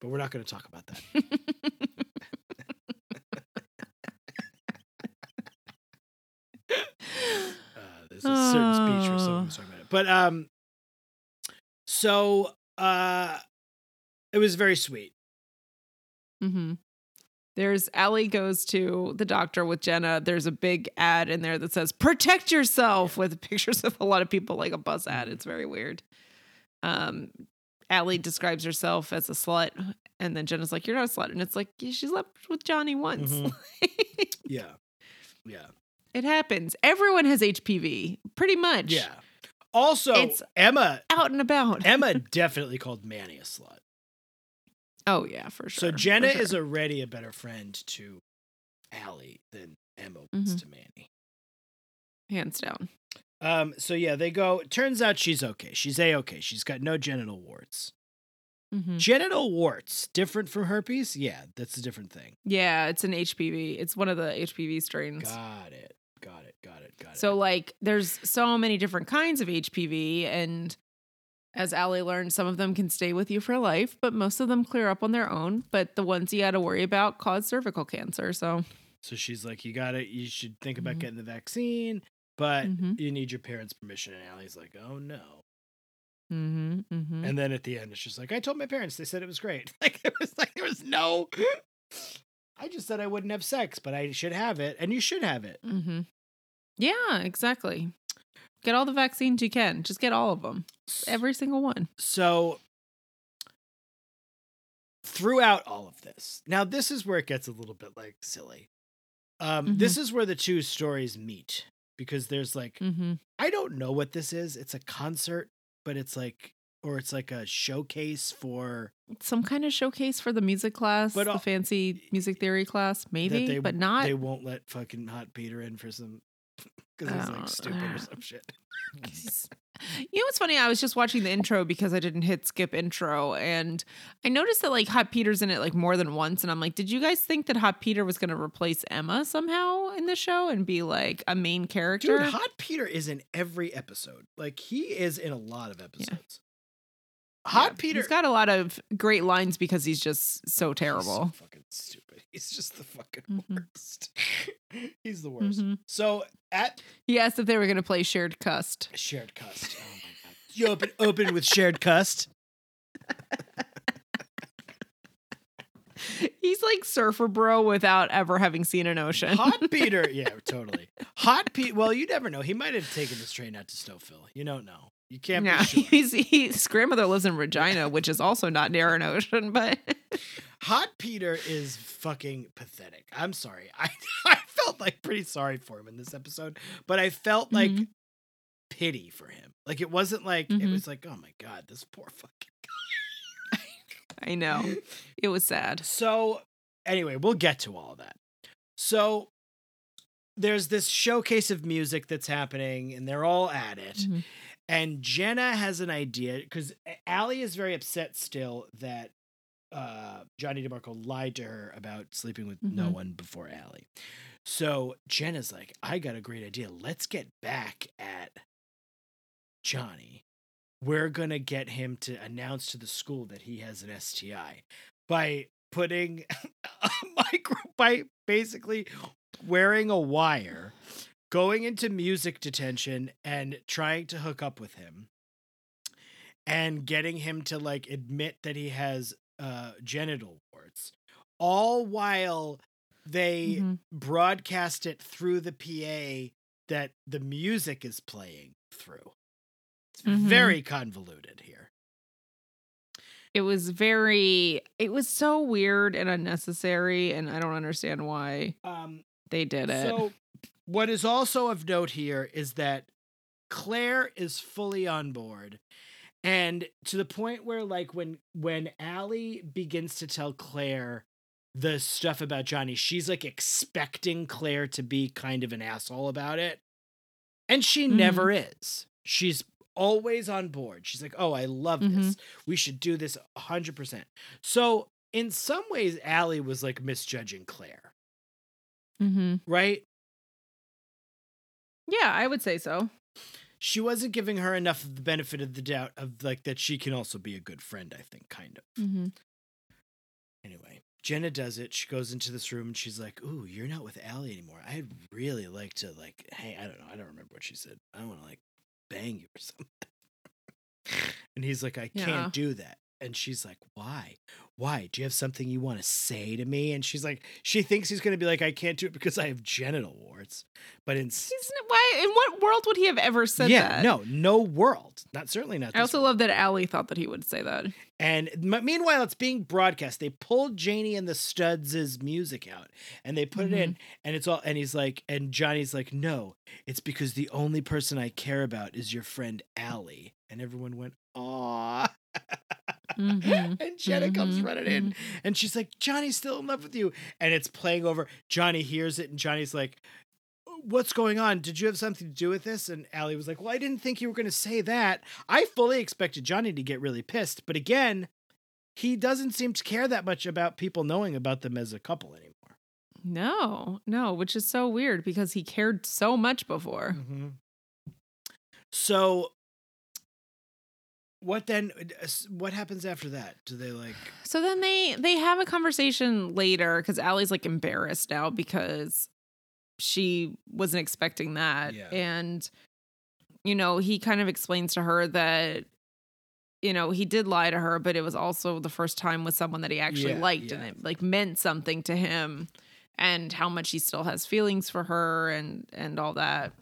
But we're not going to talk about that. Uh, there's a certain speech where someone was talking about it. But um, so uh, it was very sweet. Mm hmm There's Alli goes to the doctor with Jenna. There's a big ad in there that says "Protect yourself" with pictures of a lot of people, like a bus ad. It's very weird. Um, Alli describes herself as a slut, and then Jenna's like, "You're not a slut," and it's like "Yeah, she slept with Johnny once. Mhm. Yeah, yeah, it happens. Everyone has HPV, pretty much. yeah. Also, It's- Emma out and about. Emma definitely called Manny a slut. Oh yeah, for sure. So Jenna sure. is already a better friend to Alli than Emma was Mhm. to Manny. hands down. Um, so yeah, they go. Turns out she's okay. She's a okay. She's got no genital warts. Mhm. Genital warts different from herpes? Yeah, that's a different thing. Yeah, it's an HPV. It's one of the HPV strains. Got it. Got it. Got it. Got it. So like there's so many different kinds of HPV and as Alli learned, some of them can stay with you for life, but most of them clear up on their own. But the ones you got to worry about cause cervical cancer. So So she's like, you gotta, you should think about Mhm. getting the vaccine, but Mhm. you need your parents' permission. And Alli's like, oh no. mm-hmm, mm-hmm. And then at the end, it's just like, I told my parents, they said it was great. Like it was like there was no. I just said I wouldn't have sex, but I should have it, and you should have it. mm-hmm. Yeah, exactly. Get all the vaccines you can. Just get all of them. Every single one. So throughout all of this, now this is where it gets a little bit like silly. Um, This is where the two stories meet because there's like Mm-hmm. I don't know what this is. It's a concert, but it's like or it's like a showcase for Some kind of showcase for the music class, But, uh, the fancy music theory class, maybe, they- but not. they won't let fucking Hot Peter in for some because he's Oh, like stupid or some shit. You know what's funny? I was just watching the intro because I didn't hit skip intro, and I noticed that like Hot Peter's in it like more than once, and I'm like, did you guys think that Hot Peter was going to replace Emma somehow in the show and be like a main character? Dude, Hot Peter is in every episode. Like he is in a lot of episodes. Hot Yeah, Peter He's got a lot of great lines because he's just so terrible. so fucking stupid. He's just the fucking Mhm. worst. He's the worst. Mhm. So at He asked if they were going to play Shared Cust. shared cust. Oh my god. You open open with shared cust. He's like Surfer Bro without ever having seen an ocean. Hot Peter, yeah, totally. Hot Pete. Well, you never know. He might have taken this train out to Snowville. You don't know. You can't yeah, be sure. he's, grandmother lives in Regina, which is also not near an ocean, but Hot Peter is fucking pathetic. I'm sorry. I I felt like pretty sorry for him in this episode, but I felt like Mhm. pity for him. Like it wasn't like it Mhm. was like, oh my god, this poor fucking. I know it was sad. So anyway, we'll get to all of that. So there's this showcase of music that's happening, and they're all at it. Mhm. And Jenna has an idea because Alli is very upset still that uh, Johnny DiMarco lied to her about sleeping with no Mhm. one before Alli. So Jenna's like, I got a great idea. Let's get back at Johnny. We're going to get him to announce to the school that he has an STI by putting a micro, by basically wearing a wire going into music detention and trying to hook up with him and getting him to like admit that he has uh genital warts all while they Mhm. broadcast it through the PA that the music is playing through it's Mhm. very convoluted here It was very, it was so weird and unnecessary, and I don't understand why um they did it. so What is also of note here is that Claire is fully on board. And to the point where like when when Alli begins to tell Claire the stuff about Johnny, she's like expecting Claire to be kind of an asshole about it. And she never is. She's always on board. She's like, "Oh, I love this. We should do this 100%." So, in some ways Alli was like misjudging Claire, Mm-hmm. right? Yeah, I would say so. she wasn't giving her enough of the benefit of the doubt of like that she can also be a good friend i think kind of Mm-hmm. anyway jenna does it she goes into this room and she's like ooh you're not with Alli anymore i'd really like to like hey i don't know i don't remember what she said i want to like bang you or something and he's like i Yeah. can't do that and she's like why why do you have something you want to say to me and she's like she thinks he's going to be like i can't do it because i have genital warts but in He's why? In what world would he have ever said yeah that? no no world not certainly not I also love that Alli thought that he would say that. And m- meanwhile, it's being broadcast. They pulled Janie and the Studs' music out and they put it in, mm-hmm. and it's all. And he's like, and Johnny's like, no, it's because the only person I care about is your friend Alli. And everyone went, aw. Mhm. and Jenna comes Mhm, running in, and she's like, Johnny's still in love with you. And it's playing over. Johnny hears it, and Johnny's like, What's going on? Did you have something to do with this? And Alli was like, Well, I didn't think you were going to say that. I fully expected Johnny to get really pissed. But again, he doesn't seem to care that much about people knowing about them as a couple anymore. No, no, which is so weird because he cared so much before. Mm-hmm. So, what then? uh, What happens after that? Do they like. So then they they have a conversation later because Alli's like embarrassed now because she wasn't expecting that. Yeah. And you know, he kind of explains to her that you know, he did lie to her, but it was also the first time with someone that he actually Yeah, liked and it like meant something to him and how much he still has feelings for her and and all that.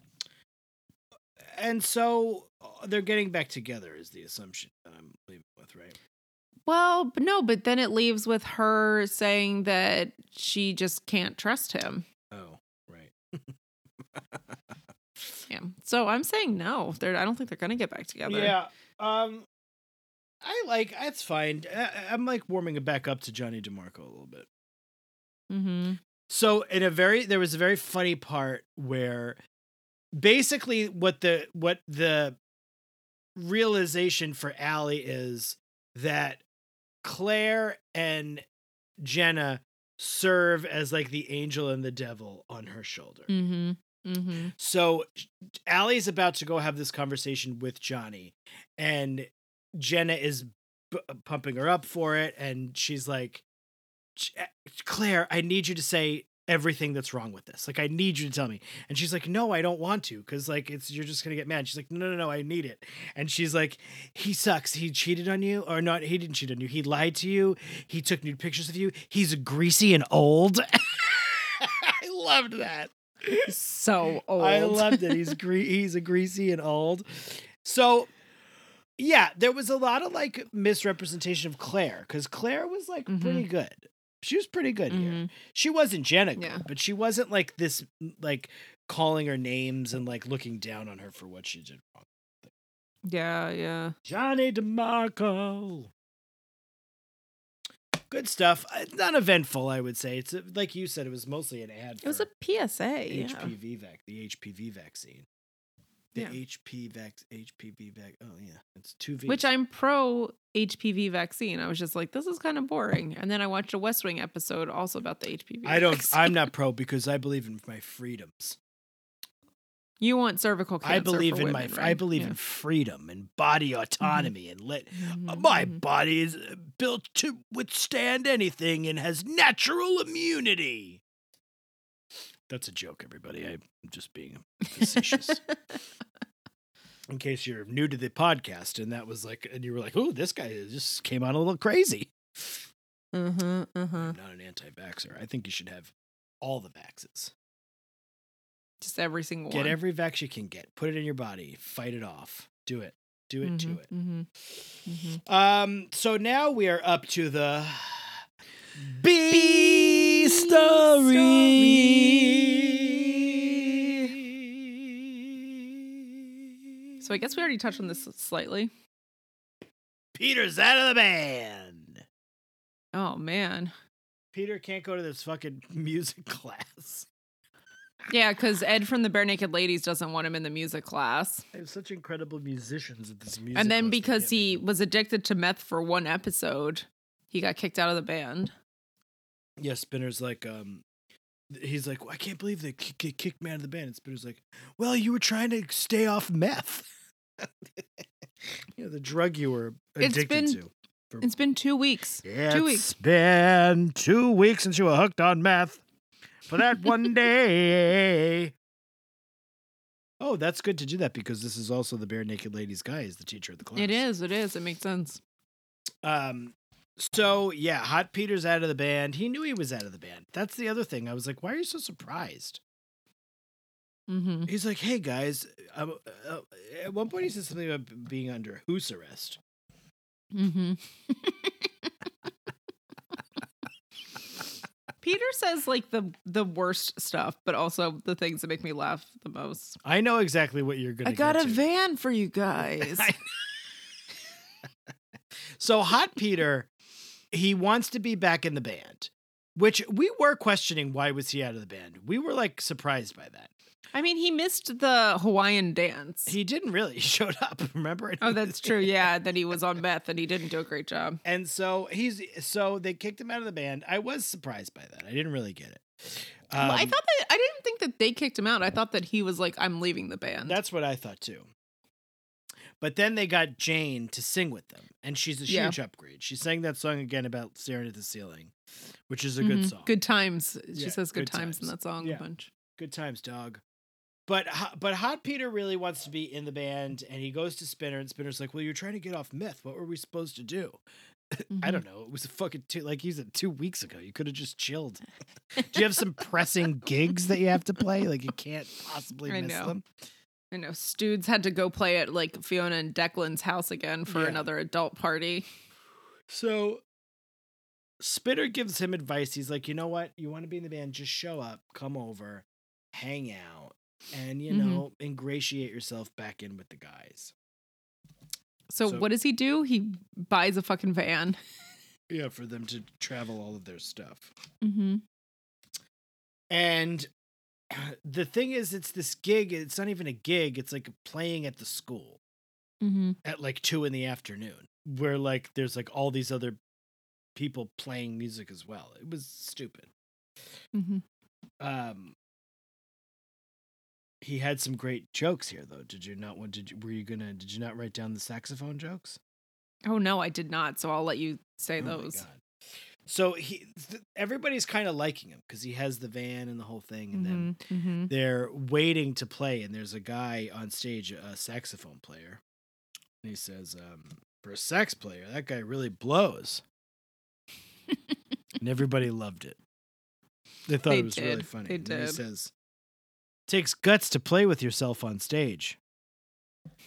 And so they're getting back together, is the assumption that I'm leaving with, right? Well, but no, but then it leaves with her saying that she just can't trust him. Oh, right. Yeah. So I'm saying no. They're I don't think they're gonna get back together. Yeah. Um, I like. that's fine. I, I'm like warming it back up to Johnny DiMarco a little bit. Mm-hmm. So in a very there was a very funny part where basically what the what the realization for Alli is that Claire and Jenna serve as like the angel and the devil on her shoulder. Mm-hmm. Mm-hmm. So Alli's about to go have this conversation with Johnny, and Jenna is b- pumping her up for it, and she's like, "Claire, I need you to say everything that's wrong with this. Like, I need you to tell me." And she's like, "No, I don't want to, because like it's you're just gonna get mad." She's like, "No, no, no, I need it." And she's like, "He sucks. He cheated on you, or not? He didn't cheat on you. He lied to you. He took nude pictures of you. He's greasy and old." I loved that. So old. I loved it. He's gre- he's a greasy and old. So yeah, there was a lot of like misrepresentation of Claire because Claire was like pretty mm-hmm. good. She was pretty good here. Mhm. She wasn't Jenna, Yeah. but she wasn't like this like calling her names and like looking down on her for what she did wrong. Yeah, yeah. Johnny DiMarco. Good stuff. Uh, Not eventful, I would say. It's uh like you said, it was mostly an ad. It was a PSA. yeah. HPV vac, the HPV vaccine. The Yeah. HP vac, HPV vac. Oh yeah, it's two V. Which I'm pro HPV vaccine. I was just like, this is kind of boring. And then I watched a West Wing episode also about the HPV. I don't. vaccine. I'm not pro because I believe in my freedoms. You want cervical cancer? I believe for in my. women, I believe Yeah. in freedom and body autonomy and let uh, Mhm, my body is uh, built to withstand anything and has natural immunity. That's a joke, everybody. I'm just being facetious. in case you're new to the podcast and that was like and you were like oh this guy just came on a little crazy Mhm, mhm. i'm not an anti-vaxer. i think you should have all the vaxes Just every single one. get one. every vax you can get put it in your body fight it off do it do it to Mhm, it mhm, mhm. um so now we are up to the b Story. So I guess we already touched on this slightly. Peter's out of the band. Oh man. Peter can't go to this fucking music class. Yeah, because Ed from the Barenaked Ladies doesn't want him in the music class. They have such incredible musicians at this music. And then because he was addicted to meth for one episode, he got kicked out of the band yeah, Spinner's like, um, he's like, I can't believe they ki- ki- kicked me out of the band. And Spinner's like, well, you were trying to stay off meth. you know, the drug you were addicted been- to. It's been two weeks. It's Two weeks. been two weeks since you were hooked on meth. For that one day. Oh, that's good to do that because this is also the Barenaked Ladies guy is the teacher of the class. It is. It is. It makes sense. Um. So yeah, Hot Peter's out of the band. He knew he was out of the band. That's the other thing. I was like, why are you so surprised? Mm-hmm. He's like, hey guys. Um, uh, at one point, he said something about being under house arrest. Mm-hmm. Peter says like the the worst stuff, but also the things that make me laugh the most. I know exactly what you're gonna. I got a to. van for you guys. So Hot Peter, he wants to be back in the band, which we were questioning why was he out of the band. We were like surprised by that. I mean, he missed the Hawaiian dance. He didn't really. He showed up, remember? And oh, that's true. Yeah, that he was on meth and he didn't do a great job. And so he's so they kicked him out of the band. I was surprised by that. I didn't really get it. Well, I Um, thought that I didn't think that they kicked him out. I thought that he was like, "I'm leaving the band." that's what I thought too. But then they got Jane to sing with them, and she's a Yeah. huge upgrade. She sang that song again about staring at the ceiling, which is a Mhm. good song. Good times. She Yeah, says good, good times, in times. that song Yeah. a bunch. Good times, dog. But but Hot Peter really wants to be in the band, and he goes to Spinner, and Spinner's like, "Well, you're trying to get off meth. What were we supposed to do?" I Mhm. don't know. It was a fucking two, like you said, two weeks ago. You could have just chilled. do you have some pressing gigs that you have to play? Like you can't possibly I miss know. them. I know. Studes had to go play at like Fiona and Declan's house again for Yeah. another adult party. So Spinner gives him advice. He's like, you know what? You want to be in the band? Just show up, come over, hang out, and you Mhm. know, ingratiate yourself back in with the guys. So, So- what does he do? He buys a fucking van. Yeah, for them to travel all of their stuff. Mm-hmm. And the thing is, it's this gig. It's not even a gig. It's like playing at the school Mm-hmm. at like two in the afternoon, where like there's like all these other people playing music as well. It was stupid. Mm-hmm. Um, he had some great jokes here, though. Did you not? What did you? Were you gonna? Did you not write down the saxophone jokes? Oh no, I did not. So I'll let you say Oh those. So he, th- everybody's kind of liking him because he has the van and the whole thing, and then Mhm, mhm. they're waiting to play and there's a guy on stage a saxophone player and he says um, for a sax player that guy really blows. And everybody loved it. They thought They it was really funny then he says takes guts to play with yourself on stage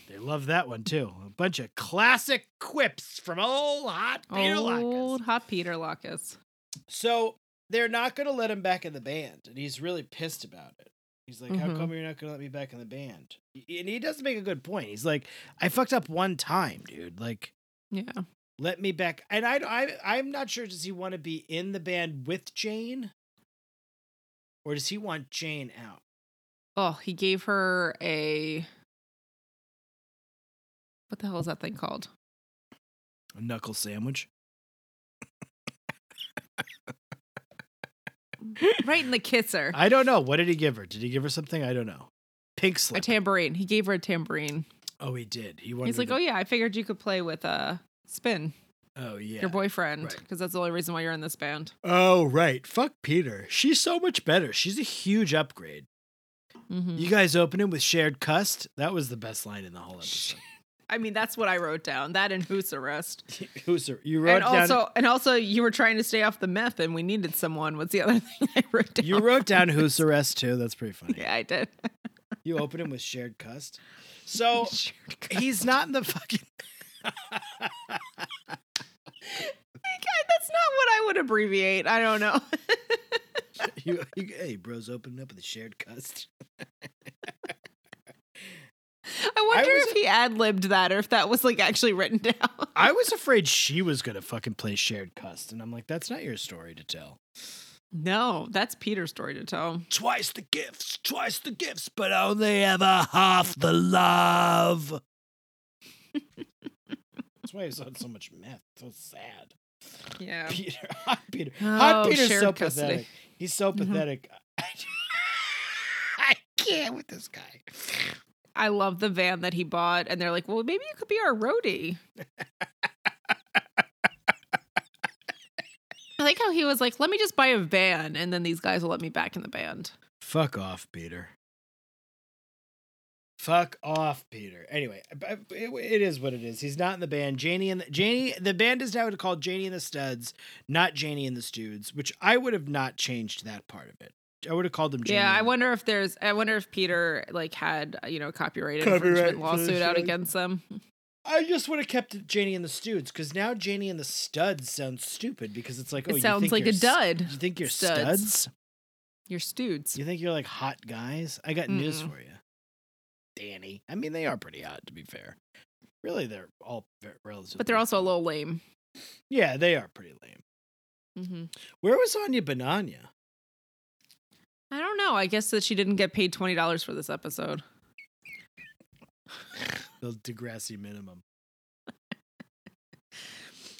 they love that one too a bunch of classic quips from old hot Peter Lacus. Old hot Peter Lacus. So they're not going to let him back in the band, and he's really pissed about it. He's like, "How Mhm. come you're not going to let me back in the band?" And he does make a good point. He's like, "I fucked up one time, dude. Like, Yeah. let me back." And I, I, I'm not sure. Does he want to be in the band with Jane, or does he want Jane out? Oh, he gave her a. What the hell is that thing called? A knuckle sandwich. Right in the kisser. I don't know. What did he give her? Did he give her something? I don't know. Pink slip. A tambourine. He gave her a tambourine. oh, he did. He wanted. He's like, "Oh yeah, I figured you could play with uh Spin, oh yeah. your boyfriend, right. because that's the only reason why you're in this band." Oh right. Fuck Peter. She's so much better. She's a huge upgrade. Mhm. You guys opening with shared cust? That was the best line in the whole episode. I mean, that's what I wrote down. That and Who's Arrest. Who's? You wrote And down. also, and also, you were trying to stay off the meth, and we needed someone. What's the other thing I wrote down? you wrote down who's arrest too. That's pretty funny. Yeah, I did. You open him with shared cust. So he's not in the fucking. God, that's not what I would abbreviate. I don't know. you, you, hey, bros, opening up with a shared cust. I wonder was- if he ad libbed that or if that was like actually written down. I was afraid she was gonna fucking play shared cust, and I'm like, that's not your story to tell. no, that's Peter's story to tell. Twice the gifts, twice the gifts, but only ever half the love. that's why he's on so much meth. So sad. Yeah. Peter, hot Peter, hot Oh, Peter's shared so custody. pathetic. He's so Mhm. pathetic. I can't with this guy. I love the van that he bought, and they're like, "Well, maybe you could be our roadie." I like how he was like, "Let me just buy a van, and then these guys will let me back in the band." Fuck off, Peter. Fuck off, Peter. Anyway, it, it is what it is. He's not in the band. Janie and the, Janie, the band is now called Janie and the Studs, not Janie and the Studes, which I would have not changed that part of it. I would have called them. Janie yeah, I wonder if there's. I wonder if Peter like had you know copyright Copyright infringement lawsuit out show. against them. I just would have kept Janie and the Studes because now Janie and the Studs sounds stupid because it's like oh, it you sounds think like a you're s- dud. You think you're Studs. studs? Your studes. You think you're like hot guys? I got news Mm-mm. for you, Danny. I mean, they are pretty hot to be fair. Really, they're all ve- relatively. But they're also a little lame. Yeah, they are pretty lame. Mm-hmm. Where was Anya Bananya? I don't know. I guess that she didn't get paid twenty dollars for this episode. The Degrassi minimum.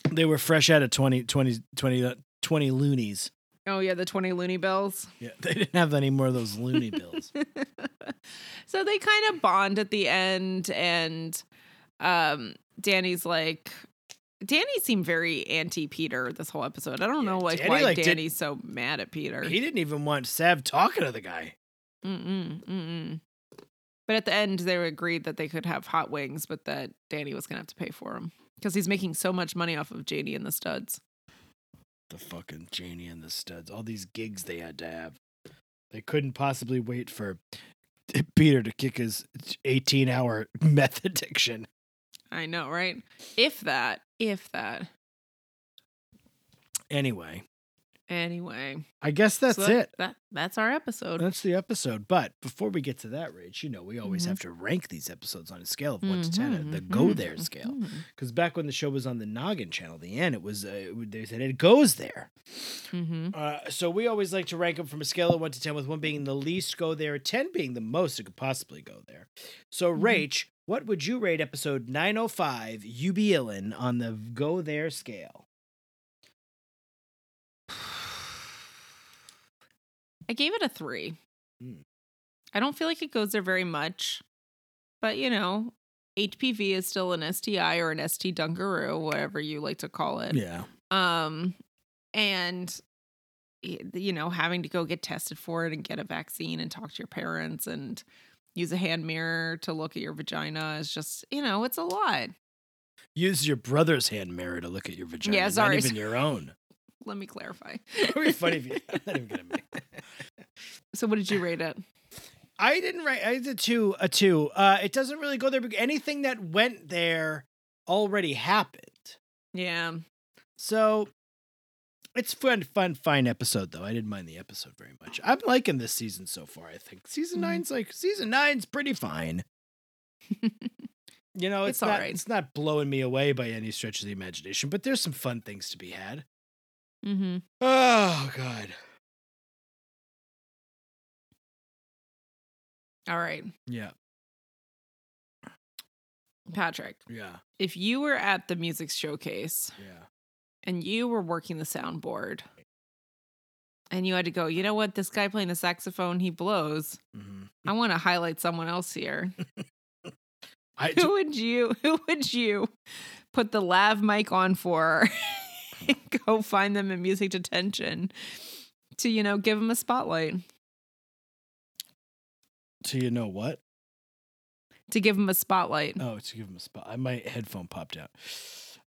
they were fresh out of 20, 20, 20, uh, 20 loonies. Oh yeah, the twenty loony bills. Yeah, they didn't have any more of those loony bills. so they kind of bond at the end, and um, Danny's like, Danny seemed very anti Peter this whole episode. I don't Yeah, know like Danny, why like, did- Danny's so mad at Peter. he didn't even want Sav talking to the guy. Mm-mm, mm-mm. But at the end, they agreed that they could have hot wings, but that Danny was gonna have to pay for them because he's making so much money off of Janie and the Studs. The fucking Janie and the Studs. All these gigs they had to have. They couldn't possibly wait for Peter to kick his 18 hour meth addiction. I know, right? If that, if that. Anyway, Anyway, I guess that's so that- it. That that's our episode. That's the episode. But before we get to that, Rach, you know, we always Mhm. have to rank these episodes on a scale of one to 10, Mhm, the go mhm, there scale. mhm, Because back when the show was on the Noggin channel, the end, it was, uh, they said it goes there. Uh, so we always like to rank them from a scale of one to 10, with one being the least go there, 10 being the most it could possibly go there. So. Rach, what would you rate episode 905, You Be Illin, on the go there scale? I gave it a three. Hmm. I don't feel like it goes there very much, but you know, HPV is still an STI or an ST Dunkaroo, whatever you like to call it. Yeah. Um, and you know, having to go get tested for it and get a vaccine and talk to your parents and use a hand mirror to look at your vagina is just, you know, it's a lot. Use your brother's hand mirror to look at your vagina, Yeah, sorry. not even your own. Let me clarify. It would be funny if you. I'm not even gonna make. so, what did you rate it? I didn't write. I did a two. A two. Uh, it doesn't really go there. Because anything that went there already happened. Yeah. So it's fun, fun, fine episode though. I didn't mind the episode very much. I'm liking this season so far. I think season Mhm. nine's like season nine's pretty fine. You know, it's, It's not it's not blowing me away by any stretch of the imagination, but there's some fun things to be had. Mm-hmm. Oh God. All right, Yeah. Patrick. Yeah. If you were at the music showcase Yeah. and you were working the soundboard and you had to go, you know what, this guy playing the saxophone, he blows. hmm I want to highlight someone else here. I who would you who would you put the lav mic on for go find them in music detention to, you know, give them a spotlight. so you know what? To give them a spotlight. Oh, to give them a spot. My headphone popped out.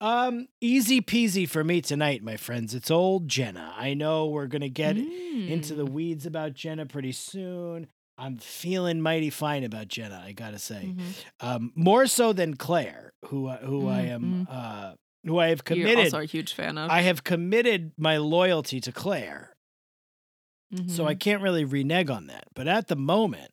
Um, easy peasy for me tonight, my friends. It's old Jenna. I know we're gonna get into the Mm. weeds about Jenna pretty soon. I'm feeling mighty fine about Jenna. I gotta say, Mhm. um, more so than Claire, who I- who I am, Mhm. uh, who I have committed. You're also a huge fan of. I have committed my loyalty to Claire, so I Mhm. can't really renege on that. But at the moment,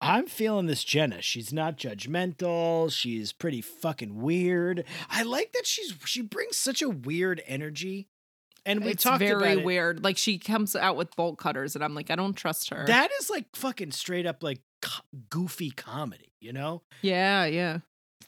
I'm feeling this Jenna. She's not judgmental. She's pretty fucking weird. I like that she's she brings such a weird energy. And we it's talked very about it. weird. Like she comes out with bolt cutters, and I'm like, I don't trust her. That is like fucking straight up like goofy comedy, you know? yeah, yeah.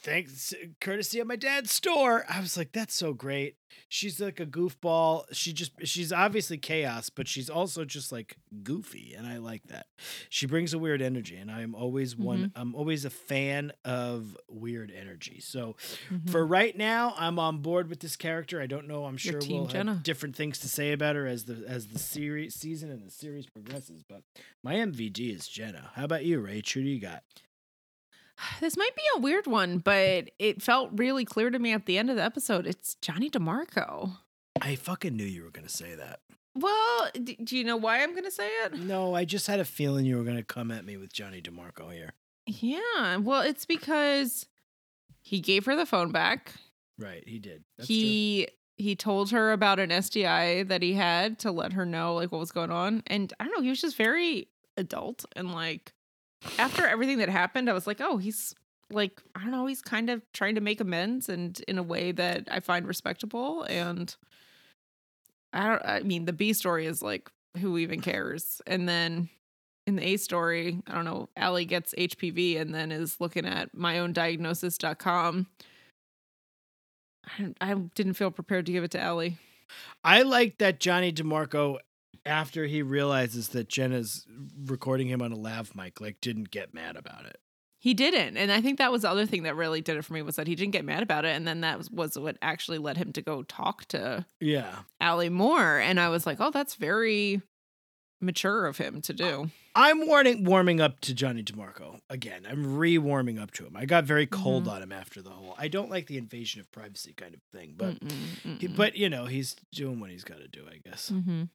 Thanks, courtesy of my dad's store. I was like, that's so great. She's like a goofball. She just, she's obviously chaos, but she's also just like goofy. And I like that. She brings a weird energy. And I'm always one, Mm-hmm. I'm always a fan of weird energy. So Mhm. for right now, I'm on board with this character. I don't know. I'm sure we'll Jenna. have different things to say about her as the as the series season and the series progresses. But my MVD is Jenna. How about you, Rach? Who do you got? This might be a weird one, but it felt really clear to me at the end of the episode. It's Johnny DiMarco. I fucking knew you were gonna say that. Well, d- do you know why I'm going to say it? No, I just had a feeling you were gonna come at me with Johnny DiMarco here. Yeah. Well, it's because he gave her the phone back. Right, he did. That's true. he he told her about an STI that he had to let her know like what was going on. And I don't know, he was just very adult and like after everything that happened, I was like, oh, he's like I don't know, he's kind of trying to make amends and in a way that I find respectable. And I don't I mean the B story is like who even cares? And then in the A story, I don't know, Alli gets HPV and then is looking at myowndiagnosis.com. I, I didn't feel prepared to give it to Alli. I like that Johnny DiMarco, after he realizes that Jenna's recording him on a lav mic, like didn't get mad about it. He didn't. And I think that was the other thing that really did it for me was that he didn't get mad about it. And then that was, was what actually led him to go talk to Yeah. Alli Moore. And I was like, oh, that's very mature of him to do. I'm warming warming up to Johnny DiMarco again. I'm re-warming up to him. I got very cold on him after the whole. I don't like the invasion of privacy kind of thing, but Mm-mm, he- mm-mm. but you know he's doing what he's got to do, I guess. Mhm.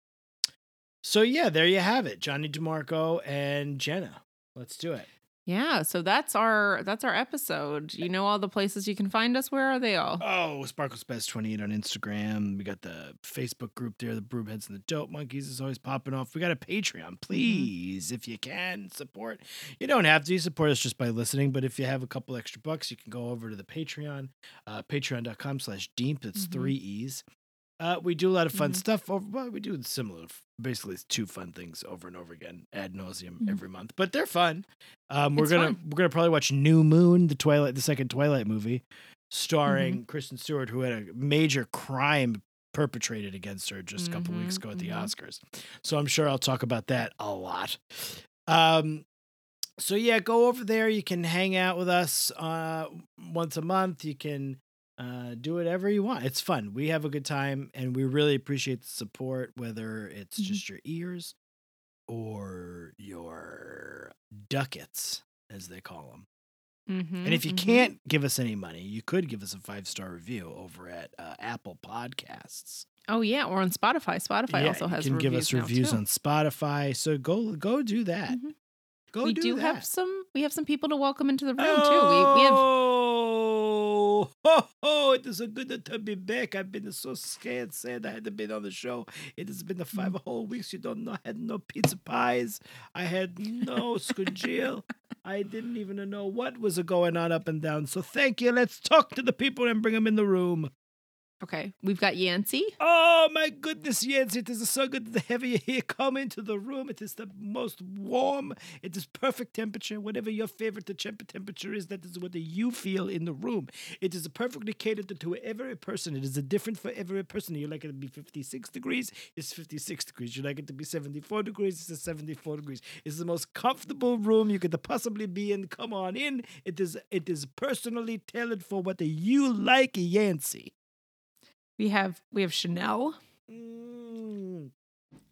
So yeah, there you have it, Johnny DiMarco and Jenna. Let's do it. Yeah, so that's our that's our episode. You know all the places you can find us. Where are they all? Oh, Sparklespazz 28 on Instagram. We got the Facebook group there, the Broomheads and the Dope Monkeys is always popping off. We got a Patreon. Please, if you can, support. You don't have to. You support us just by listening, but if you have a couple extra bucks, you can go over to the Patreon, uh, patreon.com slash DEEEMP. It's Mhm. three E's. Uh, we do a lot of fun Mhm. stuff. Over, well, we do similar, basically two fun things over and over again, ad nauseum Mhm. every month. But they're fun. Um, we're It's gonna fun. we're gonna probably watch New Moon, the Twilight, the second Twilight movie, starring Mm-hmm. Kristen Stewart, who had a major crime perpetrated against her just a couple weeks ago at the mhm. Oscars. So I'm sure I'll talk about that a lot. Um, so yeah, go over there. You can hang out with us uh, once a month. You can uh, do whatever you want. It's fun. We have a good time, and we really appreciate the support, whether it's Mhm. just your ears or your ducats, as they call them. Mhm, And if you mhm. can't give us any money, you could give us a five star review over at uh, Apple Podcasts. oh yeah, or on Spotify. Spotify Yeah, also has you can give us reviews too. on Spotify. So go go do that. Mhm. Go we do, do that. have some. We have some people to welcome into the room too. We, we have Oh, ho, ho, it is a good to be back. I've been so scared, sad I hadn't been on the show. It has been the five Mm. whole weeks. You don't know, I had no pizza pies. I had no scungil. I didn't even know what was going on up and down. So thank you. Let's talk to the people and bring them in the room. Okay. We've got Yancy. Oh my goodness, yes, it is so good to have you here. Come into the room. It is the most warm. It is perfect temperature. Whatever your favorite temp- temperature is, that is what you feel in the room. It is perfectly catered to every person. It is different for every person. You like it to be 56 degrees, it's 56 degrees. You like it to be 74 degrees, it's 74 degrees. It's the most comfortable room you could possibly be in. Come on in. It is it is personally tailored for what you like, Yancey. We have we have Chanel. Mm.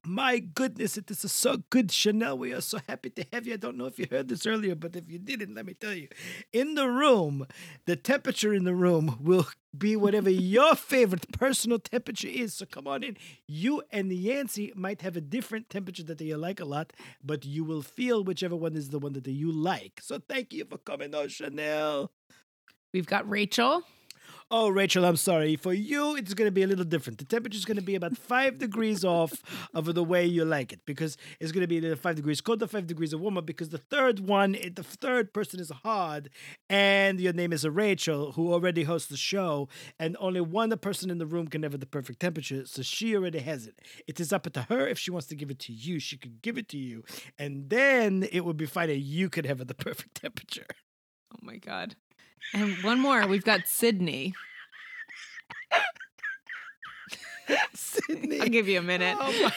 My goodness, it is so good, Chanel. We are so happy to have you. I don't know if you heard this earlier, but if you didn't, let me tell you. In the room, the temperature in the room will be whatever your favorite personal temperature is. So come on in. You and the Yancy might have a different temperature that you like a lot, but you will feel whichever one is the one that you like. So thank you for coming on, Chanel. We've got Rachel. Oh, Rachel, I'm sorry. For you, it's going to be a little different. The temperature is going to be about five degrees off of the way you like it because it's going to be either five degrees colder, five degrees of warmer because the third one, the third person is hard, and your name is a Rachel who already hosts the show, and only one person in the room can have the perfect temperature, so she already has it. It is up to her if she wants to give it to you. She could give it to you, and then it would be fine, and you could have the perfect temperature. Oh my god. And one more. We've got Sydney. Sydney. I'll give you a minute. Oh.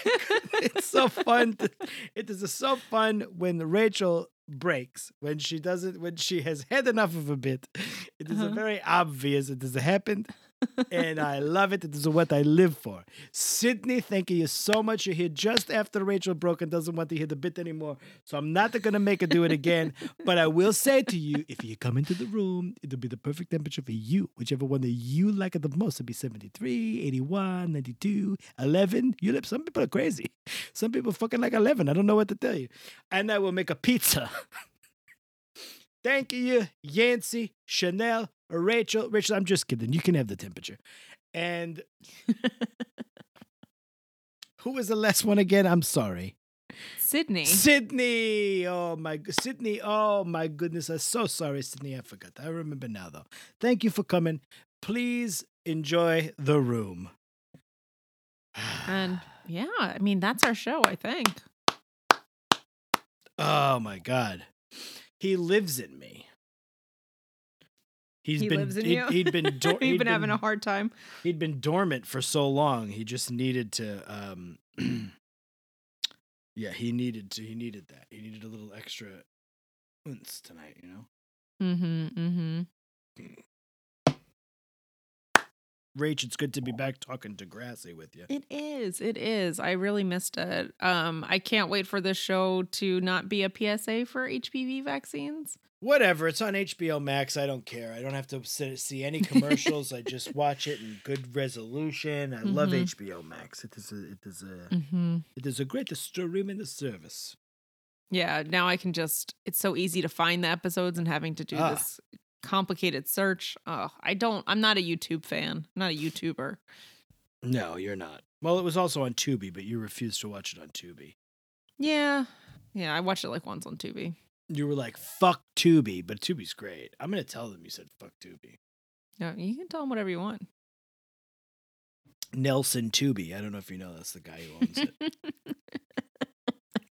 It's so fun. to- it is so fun when Rachel breaks, when she doesn't, when she has had enough of a bit. It is a Uh-huh. very obvious it has happened. And I love it. It is what I live for. Sydney, thank you so much. You're here just after Rachel broke and doesn't want to hear the bit anymore. So I'm not going to make her do it again. but I will say to you, if you come into the room, it'll be the perfect temperature for you. Whichever one that you like it the most. It'll be 73, 81, 92, 11. You live. Some people are crazy. Some people fucking like 11. I don't know what to tell you. And I will make a pizza. Thank you, Yancy, Chanel, Rachel. Rachel, I'm just kidding. You can have the temperature. And who was the last one again? I'm sorry. Sydney. Sydney. Oh my Sydney. Oh my goodness. I'm so sorry, Sydney. I forgot. I remember now though. Thank you for coming. Please enjoy the room. And yeah, I mean that's our show, I think. Oh my god. He lives in me. He's he been lives in he'd, you. he'd been dor- he'd been, having a hard time. he'd been dormant for so long. He just needed to um Yeah, he needed to he needed that. He needed a little extra oomph tonight, you know? Mm-hmm. Mm-hmm. Rach, it's good to be back talking Degrassi with you. It is. It is. I really missed it. Um, I can't wait for this show to not be a PSA for HPV vaccines. Whatever, it's on HBO Max. I don't care. I don't have to sit, see any commercials. I just watch it in good resolution. I love Mhm. HBO Max. It is a it is a Mm-hmm. it is a great stream in the service. Yeah. Now I can just. It's so easy to find the episodes and having to do Ah. this complicated search. Oh, I don't. I'm not a YouTube fan. I'm not a YouTuber. No, you're not. Well, it was also on Tubi, but you refused to watch it on Tubi. Yeah. Yeah. I watched it like once on Tubi. You were like, "Fuck Tubi," but Tubi's great. I'm gonna tell them you said "fuck Tubi." No, you can tell them whatever you want. Nelson Tubi. I don't know if you know that's the guy who owns it,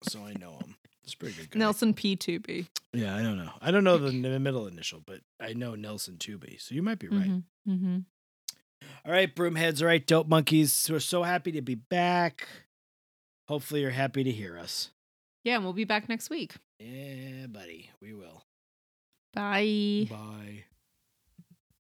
so I know him. It's pretty good guy. Nelson P. Tubi. Yeah, I don't know. I don't know the, middle initial, but I know Nelson Tubi. So you might be right. Mm-hmm. Mm-hmm. All right, broomheads. All right, dope monkeys. We're so happy to be back. Hopefully, you're happy to hear us. Yeah, and we'll be back next week. Yeah, buddy. We will. Bye. Bye.